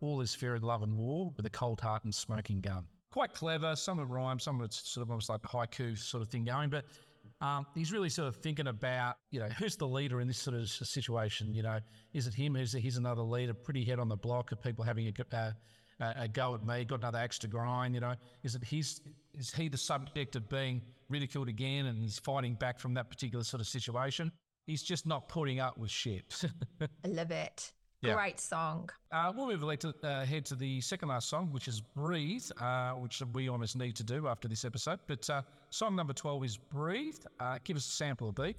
All is fair in love and war with a cold heart and smoking gun. Quite clever. Some of it rhymes, some of it's sort of almost like haiku sort of thing going. But um, he's really sort of thinking about, you know, who's the leader in this sort of situation? You know, is it him? Is he's another leader, pretty head on the block of people having a, uh, a, a go at me, got another axe to grind? You know, is it his? Is he the subject of being ridiculed again and he's fighting back from that particular sort of situation? He's just not putting up with shit. <laughs> I love it. Yeah. Great song. Uh, we'll move like to uh, head to the second last song, which is "Breathe," uh, which we almost need to do after this episode. But uh, song number twelve is "Breathe." Uh, give us a sample of beat.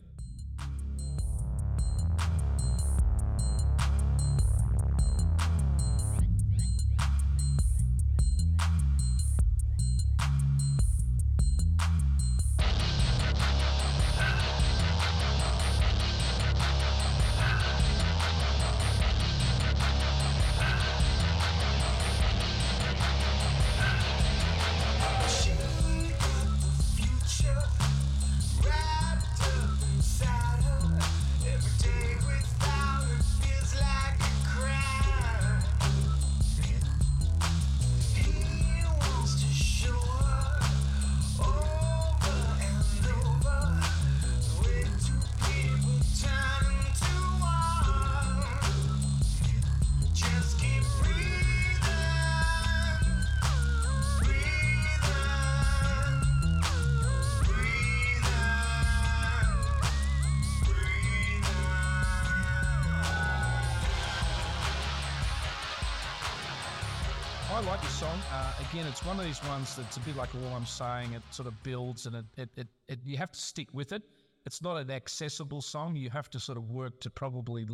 These ones that's a bit like all I'm saying. It sort of builds, and it, it, it, it you have to stick with it. It's not an accessible song. You have to sort of work to probably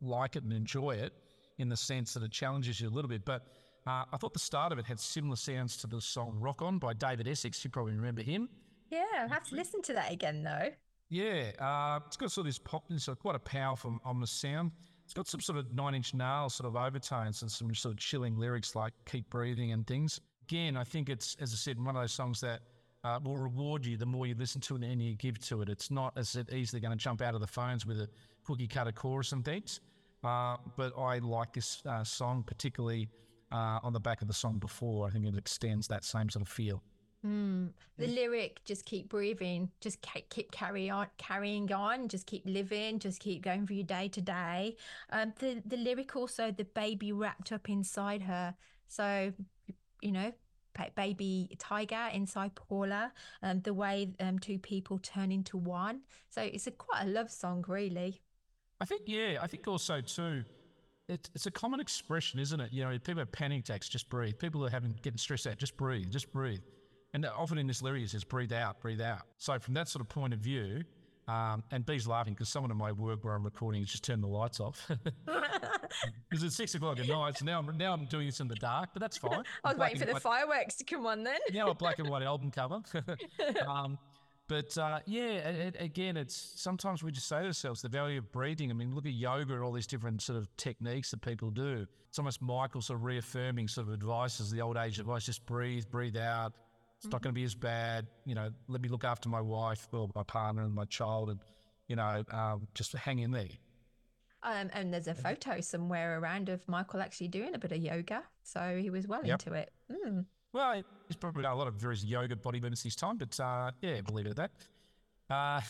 like it and enjoy it, in the sense that it challenges you a little bit. But uh, I thought the start of it had similar sounds to the song "Rock On" by David Essex. You probably remember him. Yeah, I'll have to listen to that again though. Yeah, uh, it's got sort of this pop, it's quite a powerful, ominous sound. It's got some sort of nine inch nails sort of overtones and some sort of chilling lyrics like keep breathing and things. Again, I think it's, as I said, one of those songs that uh, will reward you the more you listen to it and you give to it. It's not, as easily going to jump out of the phones with a cookie cutter chorus and things. Uh, but I like this uh, song, particularly uh, on the back of the song before. I think it extends that same sort of feel. The lyric, just keep breathing, just keep, keep carry on, carrying on, just keep living, just keep going for your day to day. Um, the the lyric also, the baby wrapped up inside her. So, you know, baby tiger inside Paula. Um, the way um two people turn into one. So it's a quite a love song, really. I think, yeah, I think also too, it, it's a common expression, isn't it? You know, people have panic attacks, just breathe. People are having getting stressed out, just breathe, just breathe. And often in this lyric it says breathe out, breathe out. So from that sort of point of view, um, and B's laughing because someone in my work where I'm recording has just turned the lights off <laughs> <laughs> <laughs> because it's six o'clock at night. So now I'm now I'm doing this in the dark, but that's fine. I was waiting for the white- fireworks to come on then. <laughs> now a black and white album cover. <laughs> um, but uh, yeah, it, again, it's sometimes we just say to ourselves the value of breathing. I mean, look at yoga and all these different sort of techniques that people do. It's almost Michael sort of reaffirming sort of advice as the old age advice: just breathe, breathe out. It's not going to be as bad. You know, let me look after my wife or my partner and my child, and you know, um, just hang in there. Um, and there's a photo somewhere around of Michael actually doing a bit of yoga. So he was well Yep. into it. Mm. Well, he's probably done a lot of various yoga body movements this time, but uh, yeah, believe it or that. Uh,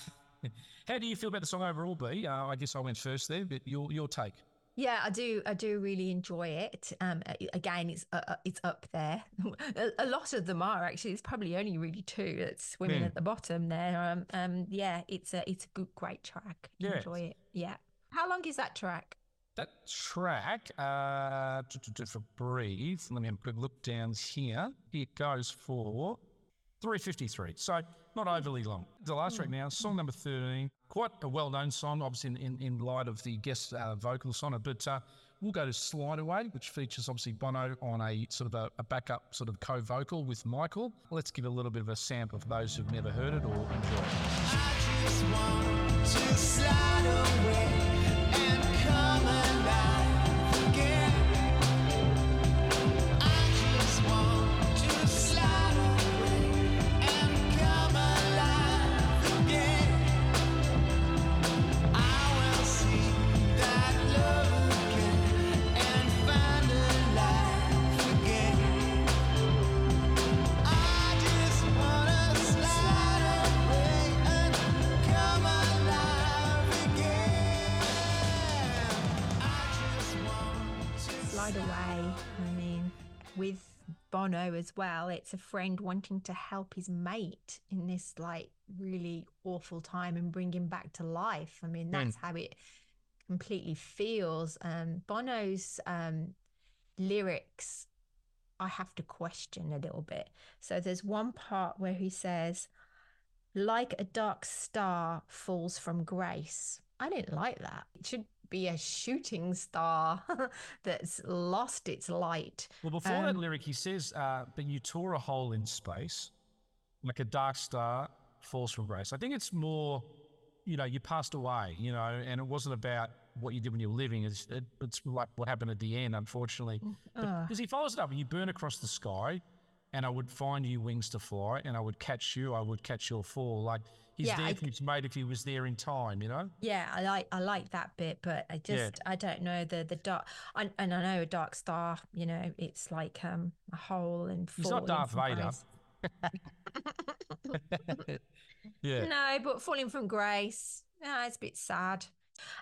<laughs> how do you feel about the song overall, B? Uh, I guess I went first there, but your your take. Yeah, I do. I do really enjoy it. Um, again, it's uh, uh, it's up there. <laughs> a, a lot of them are actually. It's probably only really two that's swimming Hmm. at the bottom there. Um, um, yeah, it's a it's a good, great track. Yeah. Enjoy it. Yeah. How long is that track? That track, uh, for Breathe, let me have a quick look down here. It goes for 353. So not overly long. The last track now, song number 13. Quite a well known song, obviously, in, in, in light of the guest uh, vocals on it. But uh, we'll go to Slide Away, which features obviously Bono on a sort of a, a backup sort of co vocal with Michael. Let's give a little bit of a sample for those who've never heard it or enjoyed it. Bono as well, it's a friend wanting to help his mate in this like really awful time and bring him back to life. I mean, that's how it completely feels. Um, Bono's um, lyrics, I have to question a little bit. So there's one part where he says, like a dark star falls from grace. I didn't like that. It should be a shooting star <laughs> that's lost its light. Well, before that Um, lyric, he says, uh, "But you tore a hole in space, like a dark star falls from grace." I think it's more, you know, you passed away, you know, and it wasn't about what you did when you were living. It's, it, it's like what happened at the end, unfortunately. Because he follows it up, and you burn across the sky, and I would find you wings to fly, and I would catch you, I would catch your fall. Like he's Yeah, there I- his mate if he was there in time, you know. Yeah, I like I like that bit, but I Yeah. just I don't know the the dark. I, and I know a dark star. You know, it's like um a hole and He's not Darth Vader. <laughs> Yeah. No, but falling from grace, ah, it's a bit sad.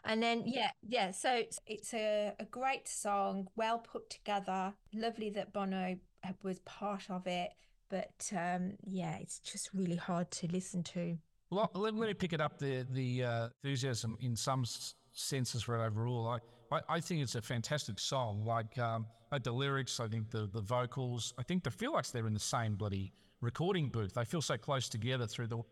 And then yeah, yeah. So it's- it's a, a great song, well put together. Lovely that Bono was part of it, but um, yeah, it's just really hard to listen to. Well, let, let me pick it up the the uh, enthusiasm in some senses for it overall. I, I, I think it's a fantastic song. Like um, like the lyrics, I think the the vocals, I think they feel like they're in the same bloody recording booth. They feel so close together through the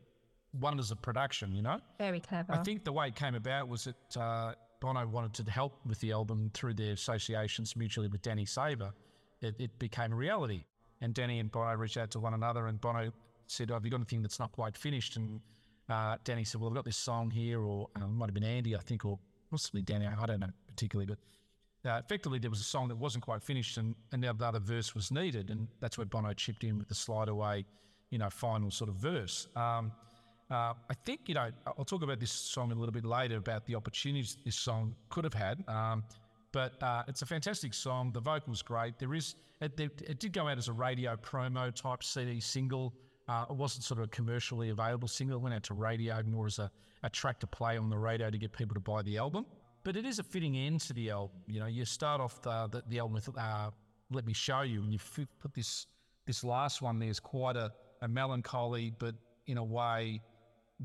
wonders of production. You know. Very clever. I think the way it came about was that uh, Bono wanted to help with the album through their associations mutually with Danny Saber. It, it became a reality. And Danny and Bono reached out to one another, and Bono said, oh, Have you got anything that's not quite finished? And uh, Danny said, Well, I've got this song here, or uh, it might have been Andy, I think, or possibly Danny, I don't know particularly. But uh, effectively, there was a song that wasn't quite finished, and another other verse was needed. And that's where Bono chipped in with the slide away, you know, final sort of verse. Um, uh, I think, you know, I'll talk about this song a little bit later about the opportunities this song could have had. Um, but uh, it's a fantastic song. The vocal's great. There is, it, it, did go out as a radio promo type CD single. Uh, it wasn't sort of a commercially available single. It went out to radio more as a, a track to play on the radio to get people to buy the album. But it is a fitting end to the album. You know, you start off the, the, the album with uh, "Let Me Show You," and you put this this last one. There's quite a, a melancholy, but in a way,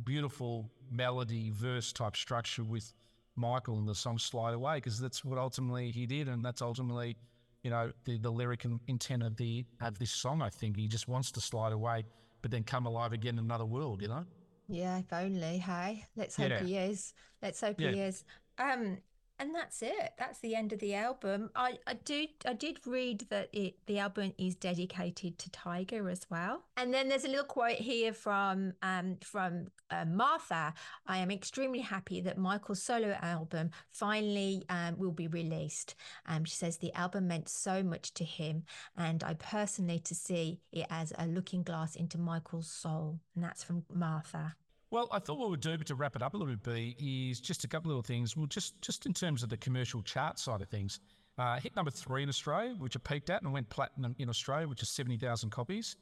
beautiful melody verse type structure with Michael and the song Slide Away because that's what ultimately he did. And that's ultimately, you know, the, the lyric and intent of the of this song, I think. He just wants to slide away, but then come alive again in another world, you know? Yeah, if only, hey. Let's hope Yeah. he is. Let's hope Yeah. he is. Um, and that's it. That's the end of the album. I, I do I did read that it the album is dedicated to Tiger as well. And then there's a little quote here from um from uh, Martha. I am extremely happy that Michael's solo album finally um, will be released. Um, she says the album meant so much to him, and I personally to see it as a looking glass into Michael's soul. And that's from Martha. Well, I thought what we'd do to wrap it up a little bit, B, is just a couple of little things. Well, just just in terms of the commercial chart side of things, uh, hit number three in Australia, which it peaked at and went platinum in Australia, which is 70,000 copies.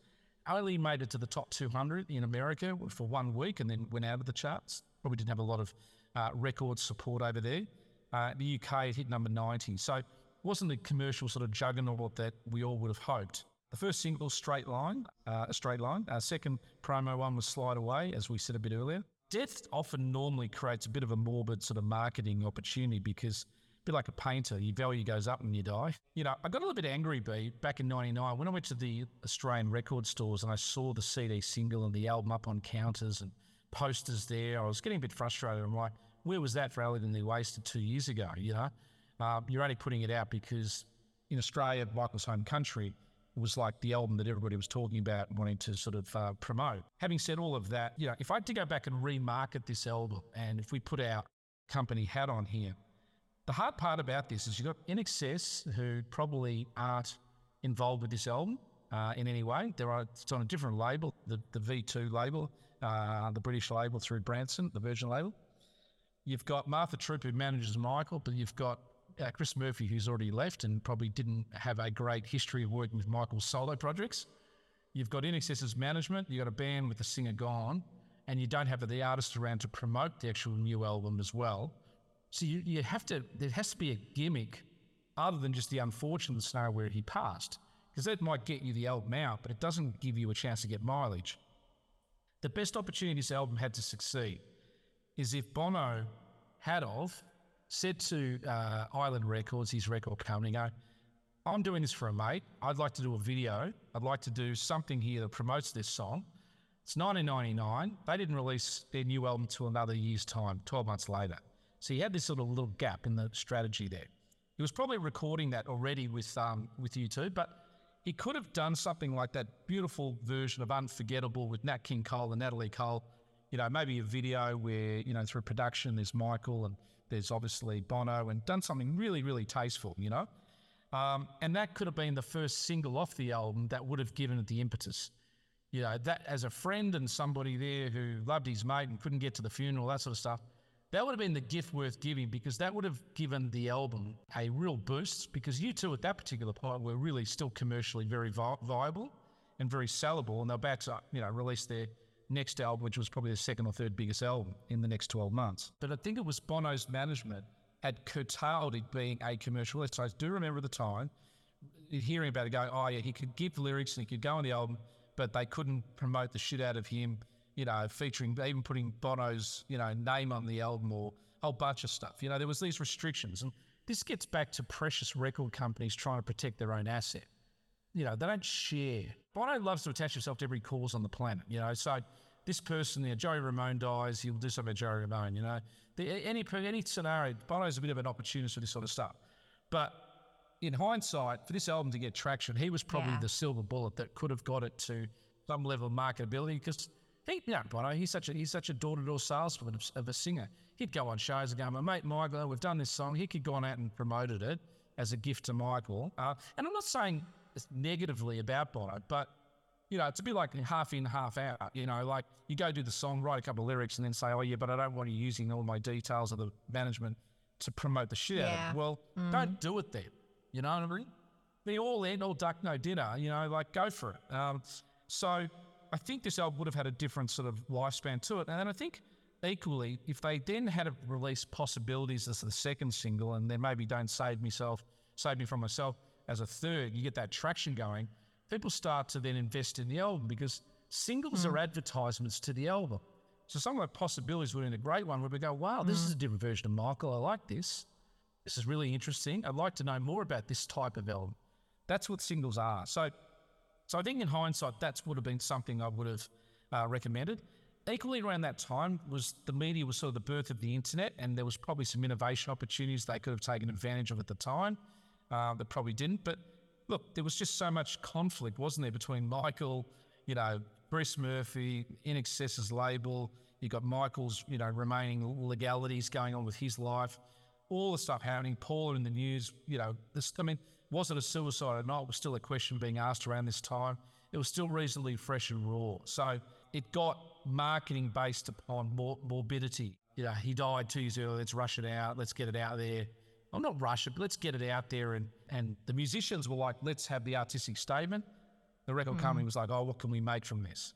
Only made it to the top 200 in America for one week and then went out of the charts. Probably didn't have a lot of uh, record support over there. Uh, the UK it hit number 90. So wasn't the commercial sort of juggernaut that we all would have hoped. The first single, Straight Line, uh, a straight line. Our second promo one was Slide Away, as we said a bit earlier. Death often normally creates a bit of a morbid sort of marketing opportunity because a bit like a painter, your value goes up when you die. You know, I got a little bit angry, B, back in 99 when I went to the Australian record stores and I saw the CD single and the album up on counters and posters there. I was getting a bit frustrated. I'm like, where was that for Elegantly Wasted two years ago? You know, um, you're only putting it out because in Australia, Michael's home country, was like the album that everybody was talking about and wanting to sort of uh, promote. Having said all of that, you know, if I had to go back and remarket this album and if we put our company hat on here, the hard part about this is you've got INXS who probably aren't involved with this album uh, in any way. There are it's on a different label, the, the V2 label, uh, the British label through Branson, the Virgin label. You've got Martha Troup who manages Michael, but you've got uh, Chris Murphy who's already left and probably didn't have a great history of working with Michael's solo projects. You've got INXS's management, you've got a band with the singer gone, and you don't have the artist around to promote the actual new album as well. So you, you have to, there has to be a gimmick other than just the unfortunate scenario where he passed, because that might get you the album out, but it doesn't give you a chance to get mileage. The best opportunity this album had to succeed is if Bono had of said to uh, Island Records, his record company, go, I'm doing this for a mate. I'd like to do a video. I'd like to do something here that promotes this song. It's 1999. They didn't release their new album until another year's time, 12 months later. So he had this sort of little gap in the strategy there. He was probably recording that already with um, with U2, but he could have done something like that beautiful version of Unforgettable with Nat King Cole and Natalie Cole. You know, maybe a video where, you know, through production there's Michael and there's obviously Bono and done something really, really tasteful, you know? Um, and that could have been the first single off the album that would have given it the impetus. You know, that as a friend and somebody there who loved his mate and couldn't get to the funeral, that sort of stuff, that would have been the gift worth giving because that would have given the album a real boost because U2 at that particular point were really still commercially very vi- viable and very sellable and they're about to, you know, release their next album, which was probably the second or third biggest album in the next 12 months. But I think it was Bono's management had curtailed it being a commercial. So I do remember the time hearing about it going, oh yeah, he could give lyrics and he could go on the album, but they couldn't promote the shit out of him, you know, featuring, even putting Bono's, you know, name on the album or a whole bunch of stuff. You know, there was these restrictions. And this gets back to precious record companies trying to protect their own asset. You know, they don't share. Bono loves to attach himself to every cause on the planet, you know, so this person, you know, Joey Ramone dies, he'll do something about Joey Ramone, you know. The, any, any scenario, Bono's a bit of an opportunist for this sort of stuff. But in hindsight, for this album to get traction, he was probably Yeah. the silver bullet that could have got it to some level of marketability because he, you know, Bono, he's such a he's such a door-to-door salesman of, of a singer. He'd go on shows and go, my mate Michael, we've done this song. He could go on out and promoted it as a gift to Michael. Uh, and I'm not saying negatively about Bono, but you know, it's a bit like half in, half out. You know, like you go do the song, write a couple of lyrics, and then say, "Oh yeah, but I don't want you using all my details of the management to promote the shit out of it." Well, don't do it then. You know what I mean? Be all in, all duck, no dinner. You know, like go for it. Um, so I think this album would have had a different sort of lifespan to it, and then I think equally, if they then had a release possibilities as the second single, and then maybe don't save myself, save me from myself as a third, you get that traction going. People start to then invest in the album because singles are advertisements to the album. So some of the possibilities were in a great one where we go, wow, this is a different version of Michael. I like this. This is really interesting. I'd like to know more about this type of album. That's what singles are. So, so I think in hindsight, that would have been something I would have uh, recommended. Equally around that time was the media was sort of the birth of the internet, and there was probably some innovation opportunities they could have taken advantage of at the time uh, that probably didn't. But look, there was just so much conflict, wasn't there, between Michael, you know, Bruce Murphy, INXS's label. You got Michael's, you know, remaining legalities going on with his life, all the stuff happening. Paula in the news, you know, this. I mean, was it a suicide or not? Was still a question being asked around this time. It was still reasonably fresh and raw, so it got marketing based upon mor- morbidity. You know, he died two years earlier. Let's rush it out. Let's get it out there. Well, not rush it, but let's get it out there. And and the musicians were like, let's have the artistic statement. The record hmm. company was like, oh, what can we make from this?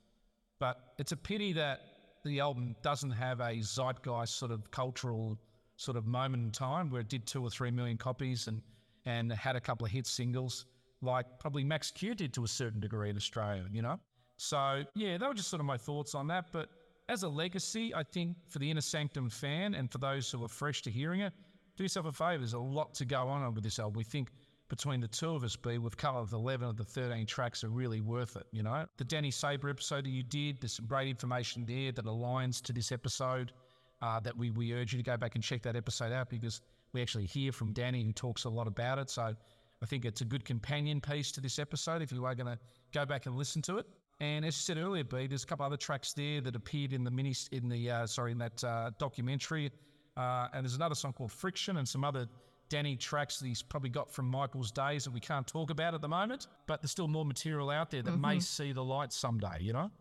But it's a pity that the album doesn't have a zeitgeist sort of cultural sort of moment in time where it did two or three million copies and and had a couple of hit singles like probably Max Q did to a certain degree in Australia, you know? So yeah, that were just sort of my thoughts on that. But as a legacy, I think for the Inner Sanctum fan and for those who are fresh to hearing it, do yourself a favour. There's a lot to go on with this album. We think between the two of us, B, we've covered 11 of the 13 tracks are really worth it, you know? The Danny Saber episode that you did, there's some great information there that aligns to this episode uh, that we, we urge you to go back and check that episode out because we actually hear from Danny who talks a lot about it. So I think it's a good companion piece to this episode if you are going to go back and listen to it. And as you said earlier, B, there's a couple other tracks there that appeared in the mini, in the uh, sorry, in that uh, documentary. Uh, and there's another song called Friction and some other Danny tracks that he's probably got from Michael's days that we can't talk about at the moment. But there's still more material out there that may see the light someday, you know?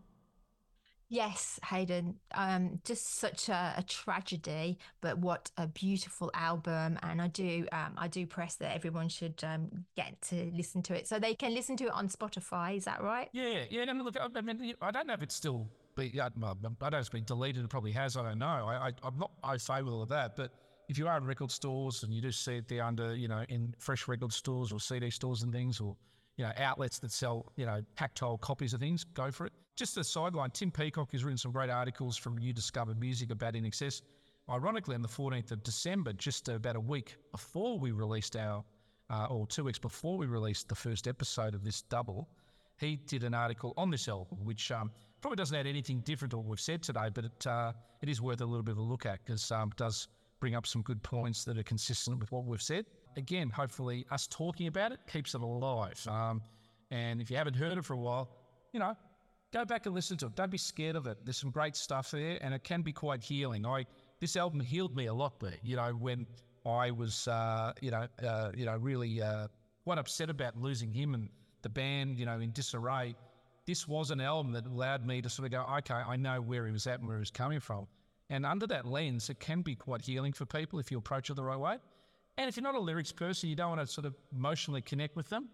Yes, Hayden. Um, just such a, a tragedy, but what a beautiful album. And I do, um, I do press that everyone should um, get to listen to it, so they can listen to it on Spotify. Is that right? Yeah, yeah. No, look, I mean, I don't know if it's still. Be, I don't know it's been deleted. It probably has. I don't know. I, I, I'm not I all of that. But if you are in record stores and you do see it there under, you know, in fresh record stores or CD stores and things, or you know, outlets that sell, you know, tactile copies of things, go for it. Just a sideline. Tim Peacock has written some great articles from uDiscover Music about INXS. Ironically, on the 14th of December, just about a week before we released our, uh, or two weeks before we released the first episode of this double, he did an article on this album, which um, probably doesn't add anything different to what we've said today, but it, uh, it is worth a little bit of a look at because um, it does bring up some good points that are consistent with what we've said. Again, hopefully, us talking about it keeps it alive. Um, and if you haven't heard it for a while, you know, go back and listen to it. Don't be scared of it. There's some great stuff there, and it can be quite healing. I this album healed me a lot there. You know, when I was, uh, you know, uh, you know, really uh, quite upset about losing him and the band, you know, in disarray. This was an album that allowed me to sort of go, okay, I know where he was at and where he was coming from. And under that lens, it can be quite healing for people if you approach it the right way. And if you're not a lyrics person, you don't want to sort of emotionally connect with them,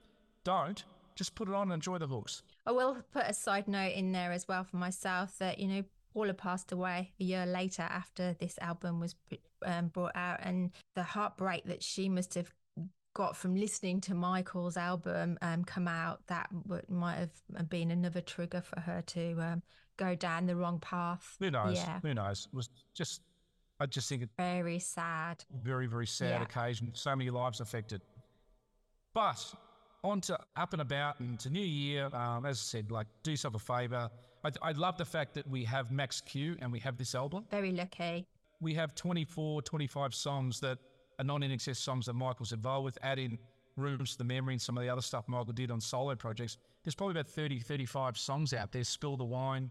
don't. Just put it on and enjoy the hooks. I will put a side note in there as well for myself that, you know, Paula passed away a year later after this album was um, brought out, and the heartbreak that she must have got from listening to Michael's album um, come out, that w- might have been another trigger for her to um, go down the wrong path. Who knows? Yeah. Who knows? It was just, I just think it's Very sad. very, very sad Yeah. occasion. So many lives affected. But on to up and about and to New Year, um, as I said, like do yourself a favour. I, I love the fact that we have Max Q and we have this album. Very lucky. we have 24, 25 songs that are INXS songs that Michael's involved with, add in Rooms to the Memory and some of the other stuff Michael did on solo projects. There's probably about 30, 35 songs out there. Spill the Wine,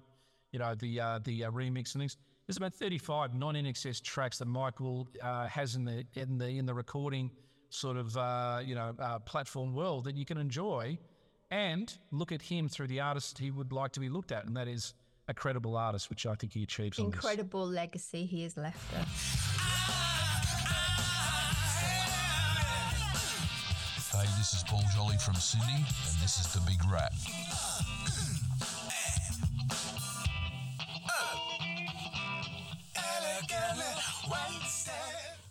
you know, the uh, the uh, remix and things. There's about 35 non in tracks that Michael uh, has in the in the in the recording sort of uh, you know uh, platform world that you can enjoy and look at him through the artist he would like to be looked at, and that is a credible artist, which I think he achieves. Incredible legacy he has left us. Hey, this is Paul Jolly from Sydney, and this is The Big Rat.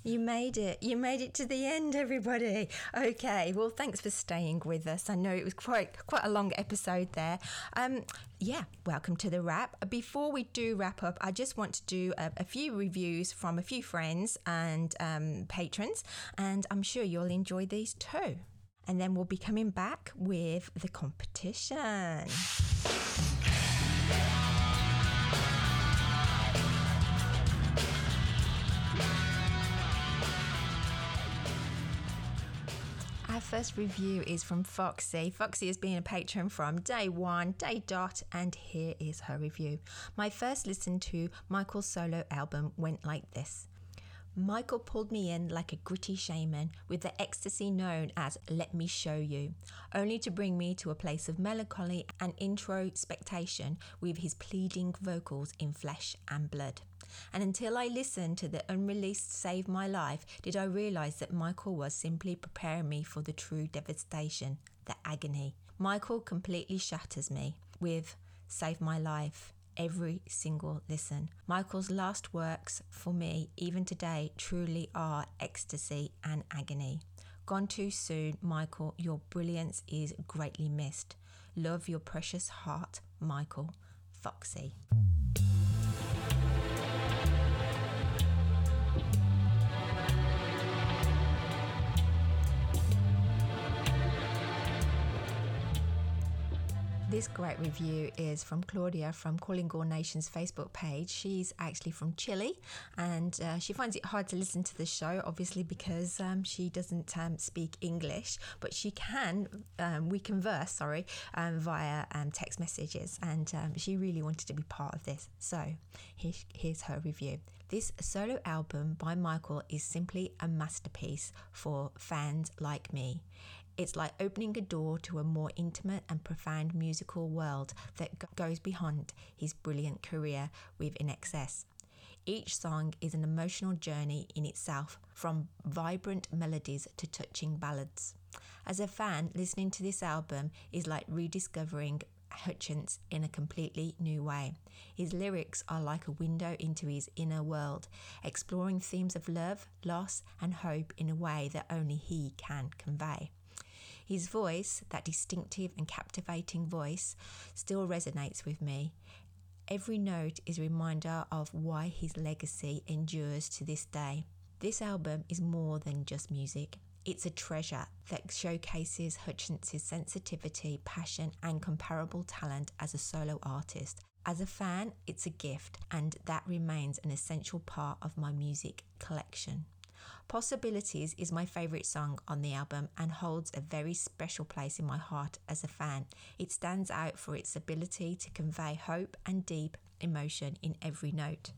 You made it. You made it to the end, everybody. Okay. Well, thanks for staying with us. I know it was quite quite a long episode there. Um, yeah. Welcome to the wrap. Before we do wrap up, I just want to do a, a few reviews from a few friends and um, patrons, and I'm sure you'll enjoy these too. And then we'll be coming back with the competition. Our first review is from Foxy. Foxy has been a patron from day one, day dot, and here is her review. My first listen to Michael's solo album went like this. Michael pulled me in like a gritty shaman with the ecstasy known as Let Me Show You, only to bring me to a place of melancholy and introspection with his pleading vocals in flesh and blood. And until I listened to the unreleased Save My Life, did I realise that Michael was simply preparing me for the true devastation, the agony. Michael completely shatters me with Save My Life every single listen. Michael's last works for me, even today, truly are ecstasy and agony. Gone too soon, Michael, your brilliance is greatly missed. Love your precious heart, Michael. Foxy. This great review is from Claudia from Calling All Nations Facebook page. She's actually from Chile and uh, she finds it hard to listen to the show, obviously, because um, she doesn't um, speak English, but she can, um, we converse, sorry, um, via um, text messages. And um, she really wanted to be part of this. So here, here's her review. This solo album by Michael is simply a masterpiece for fans like me. It's like opening a door to a more intimate and profound musical world that goes beyond his brilliant career with INXS. Each song is an emotional journey in itself, from vibrant melodies to touching ballads. As a fan, listening to this album is like rediscovering Hutchence in a completely new way. His lyrics are like a window into his inner world, exploring themes of love, loss, and hope in a way that only he can convey. His voice, that distinctive and captivating voice, still resonates with me. Every note is a reminder of why his legacy endures to this day. This album is more than just music. It's a treasure that showcases Hutchence's sensitivity, passion, and comparable talent as a solo artist. As a fan, it's a gift, and that remains an essential part of my music collection. Possibilities is my favourite song on the album and holds a very special place in my heart as a fan. It stands out for its ability to convey hope and deep emotion in every note.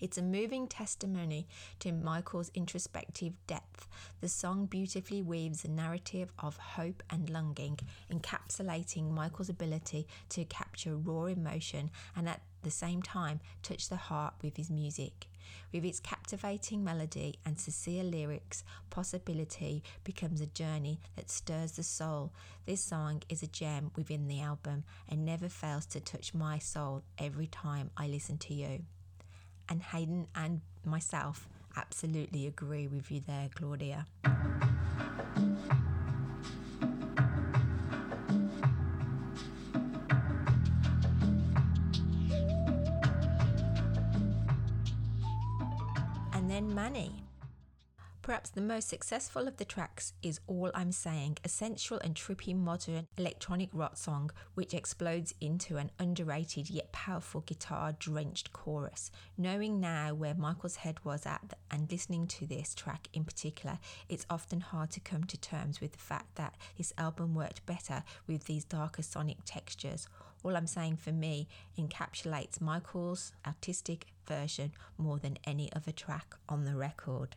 It's a moving testimony to Michael's introspective depth. The song beautifully weaves a narrative of hope and longing, encapsulating Michael's ability to capture raw emotion and at the same time touch the heart with his music. With its captivating melody and sincere lyrics, Possibility becomes a journey that stirs the soul. This song is a gem within the album and never fails to touch my soul every time I listen to you. And Hayden and myself absolutely agree with you there, Claudia. Manny. Perhaps the most successful of the tracks is All I'm Saying, a sensual and trippy modern electronic rock song which explodes into an underrated yet powerful guitar drenched chorus. Knowing now where Michael's head was at and listening to this track in particular, it's often hard to come to terms with the fact that this album worked better with these darker sonic textures. All I'm saying for me encapsulates Michael's artistic version more than any other track on the record.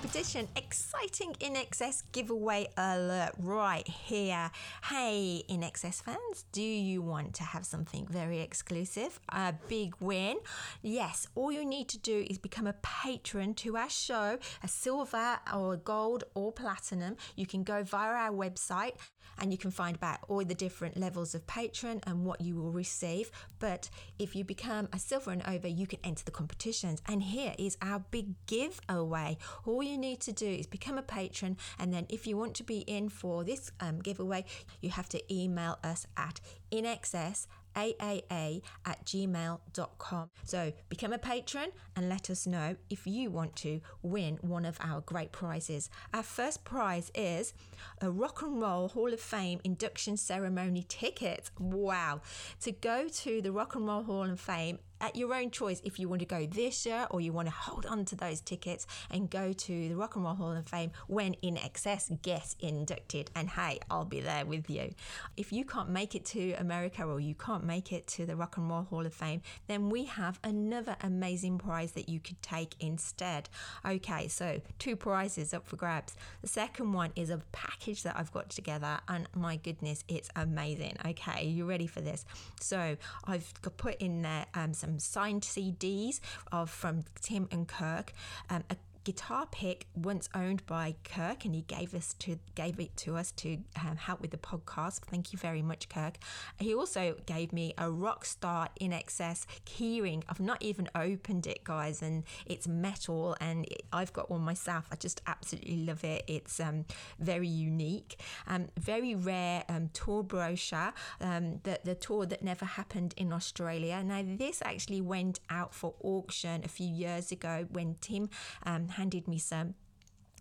Competition. Exciting INXS giveaway alert right here. Hey, INXS fans, do you want to have something very exclusive? A big win? Yes, all you need to do is become a patron to our show, a silver or gold or platinum. You can go via our website and you can find about all the different levels of patron and what you will receive. But if you become a silver and over, you can enter the competitions. And here is our big giveaway. All you need to do is become a patron, and then if you want to be in for this um, giveaway, you have to email us at INXS aaa at gmail.com. So become a patron and let us know if you want to win one of our great prizes. Our first prize is a Rock and Roll Hall of Fame induction ceremony ticket. Wow. To go to the Rock and Roll Hall of Fame at your own choice if you want to go this year or you want to hold on to those tickets and go to the Rock and Roll Hall of Fame when INXS gets inducted. And hey, I'll be there with you. If you can't make it to America or you can't make it to the Rock and Roll Hall of Fame, then we have another amazing prize that you could take instead. Okay, so two prizes up for grabs. The second one is a package that I've got together, and my goodness, it's amazing. Okay, you ready for this? So I've put in there um, some signed CDs of from Tim and Kirk, um, a guitar pick once owned by Kirk, and he gave us to gave it to us to um, help with the podcast. Thank you very much, Kirk. He also gave me a Rockstar INXS keyring. I've not even opened it, guys, and it's metal, and it, I've got one myself. I just absolutely love it. It's um, very unique, um, very rare um, tour brochure. Um, the the tour that never happened in Australia. Now this actually went out for auction a few years ago when Tim um, handed me some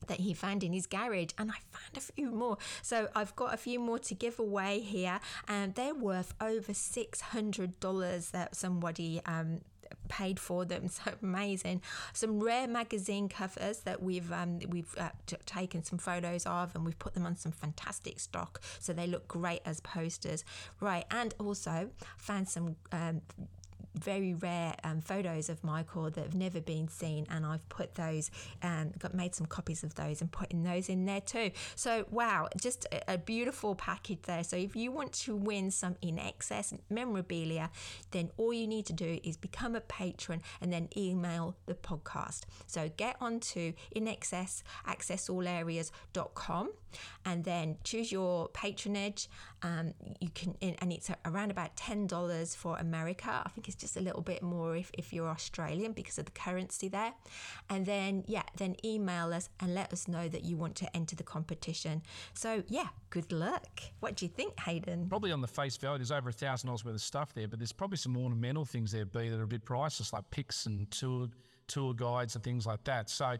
that he found in his garage and I found a few more. So I've got a few more to give away here and they're worth over $600 that somebody um, paid for them. <laughs> So amazing. Some rare magazine covers that we've um, we've uh, t- taken some photos of and we've put them on some fantastic stock so they look great as posters. Right and also found some um, very rare um, photos of Michael that have never been seen, and I've put those and got made some copies of those and putting those in there too. So wow, just a, a beautiful package there. So if you want to win some INXS memorabilia, then all you need to do is become a patron and then email the podcast. So get onto INXS accessallAreas.com and then choose your patronage. Um, you can and it's around about ten dollars for America. I think it's just a little bit more if, if you're Australian because of the currency there. And then yeah, then email us and let us know that you want to enter the competition. So yeah, good luck. What do you think, Hayden? Probably on the face value, there's over a thousand dollars worth of stuff there, but there's probably some ornamental things there, B, that are a bit priceless, like picks and tour tour guides and things like that. So.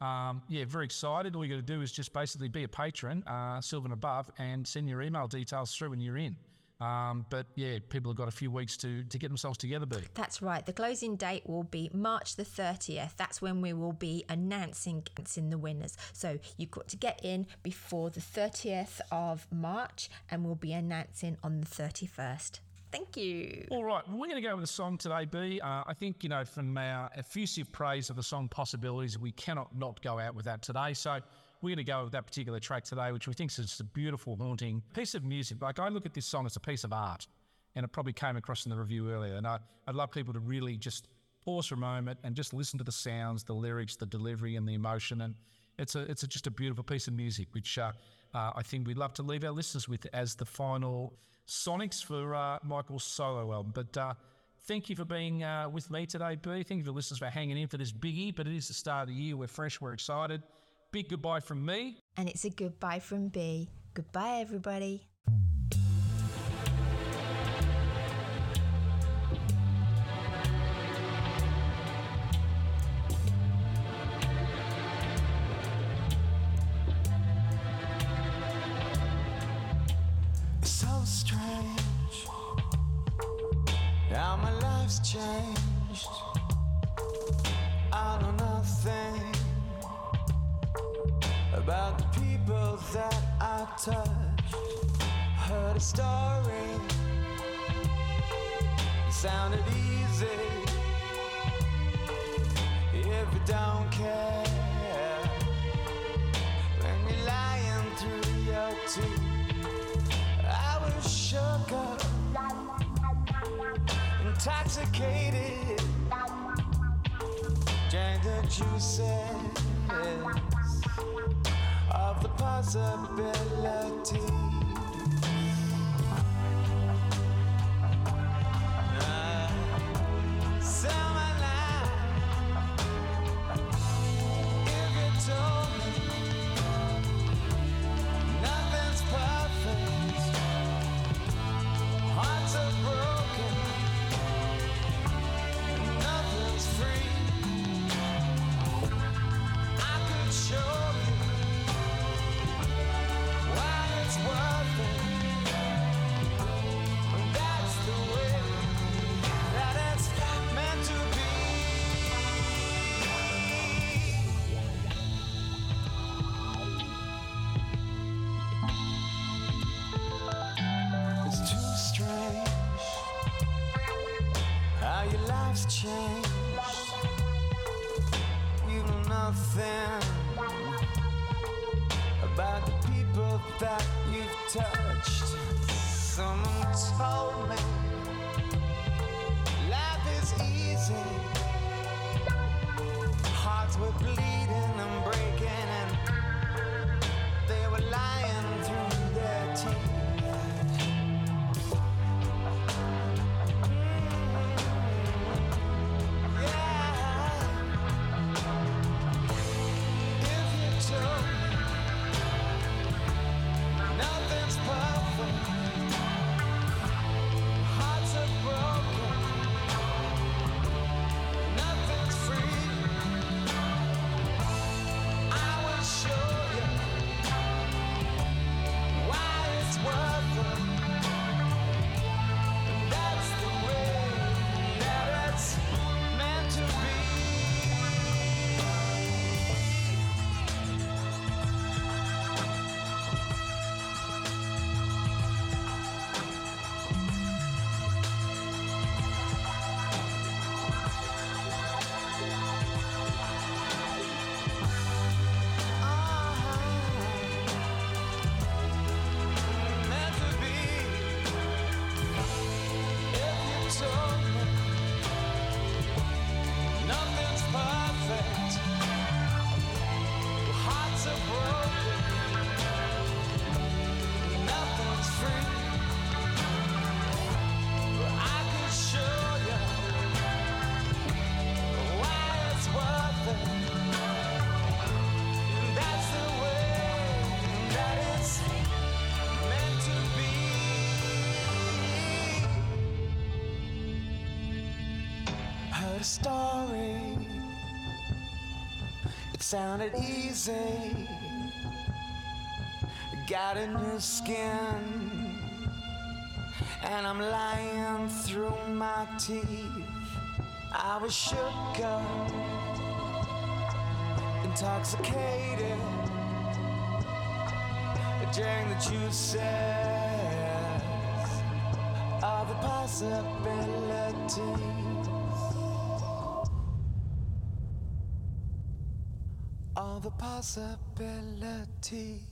Um, yeah, very excited. All you got to do is just basically be a patron, uh, silver and above, and send your email details through when you're in. Um, but yeah, people have got a few weeks to, to get themselves together, B. That's right. The closing date will be March the 30th. That's when we will be announcing in the winners. So you've got to get in before the 30th of March, and we'll be announcing on the 31st. Thank you. All right, well, we're going to go with a song today, B. Uh, I think, you know, from our effusive praise of the song Possibilities, we cannot not go out with that today. So we're going to go with that particular track today, which we think is just a beautiful, haunting piece of music. Like, I look at this song as a piece of art, and it probably came across in the review earlier. And I, I'd love people to really just pause for a moment and just listen to the sounds, the lyrics, the delivery, and the emotion. And it's a, it's a, just a beautiful piece of music, which uh, uh, I think we'd love to leave our listeners with as the final Sonics for uh, Michael's solo album. But uh, thank you for being uh, with me today, B. Thank you for listeners for hanging in for this biggie. But it is the start of the year. We're fresh. We're excited. Big goodbye from me. And it's a goodbye from B. Goodbye, everybody. that you've touched. Someone told me life is easy, hearts were bleeding. sounded easy. Got a new skin, and I'm lying through my teeth. I was shook up, intoxicated during the juices of the possibility. the possibilities.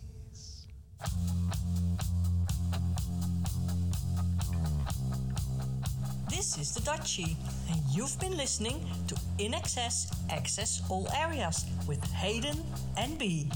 This is the Dutchie, and you've been listening to INXS Access All Areas with Hayden and Bee.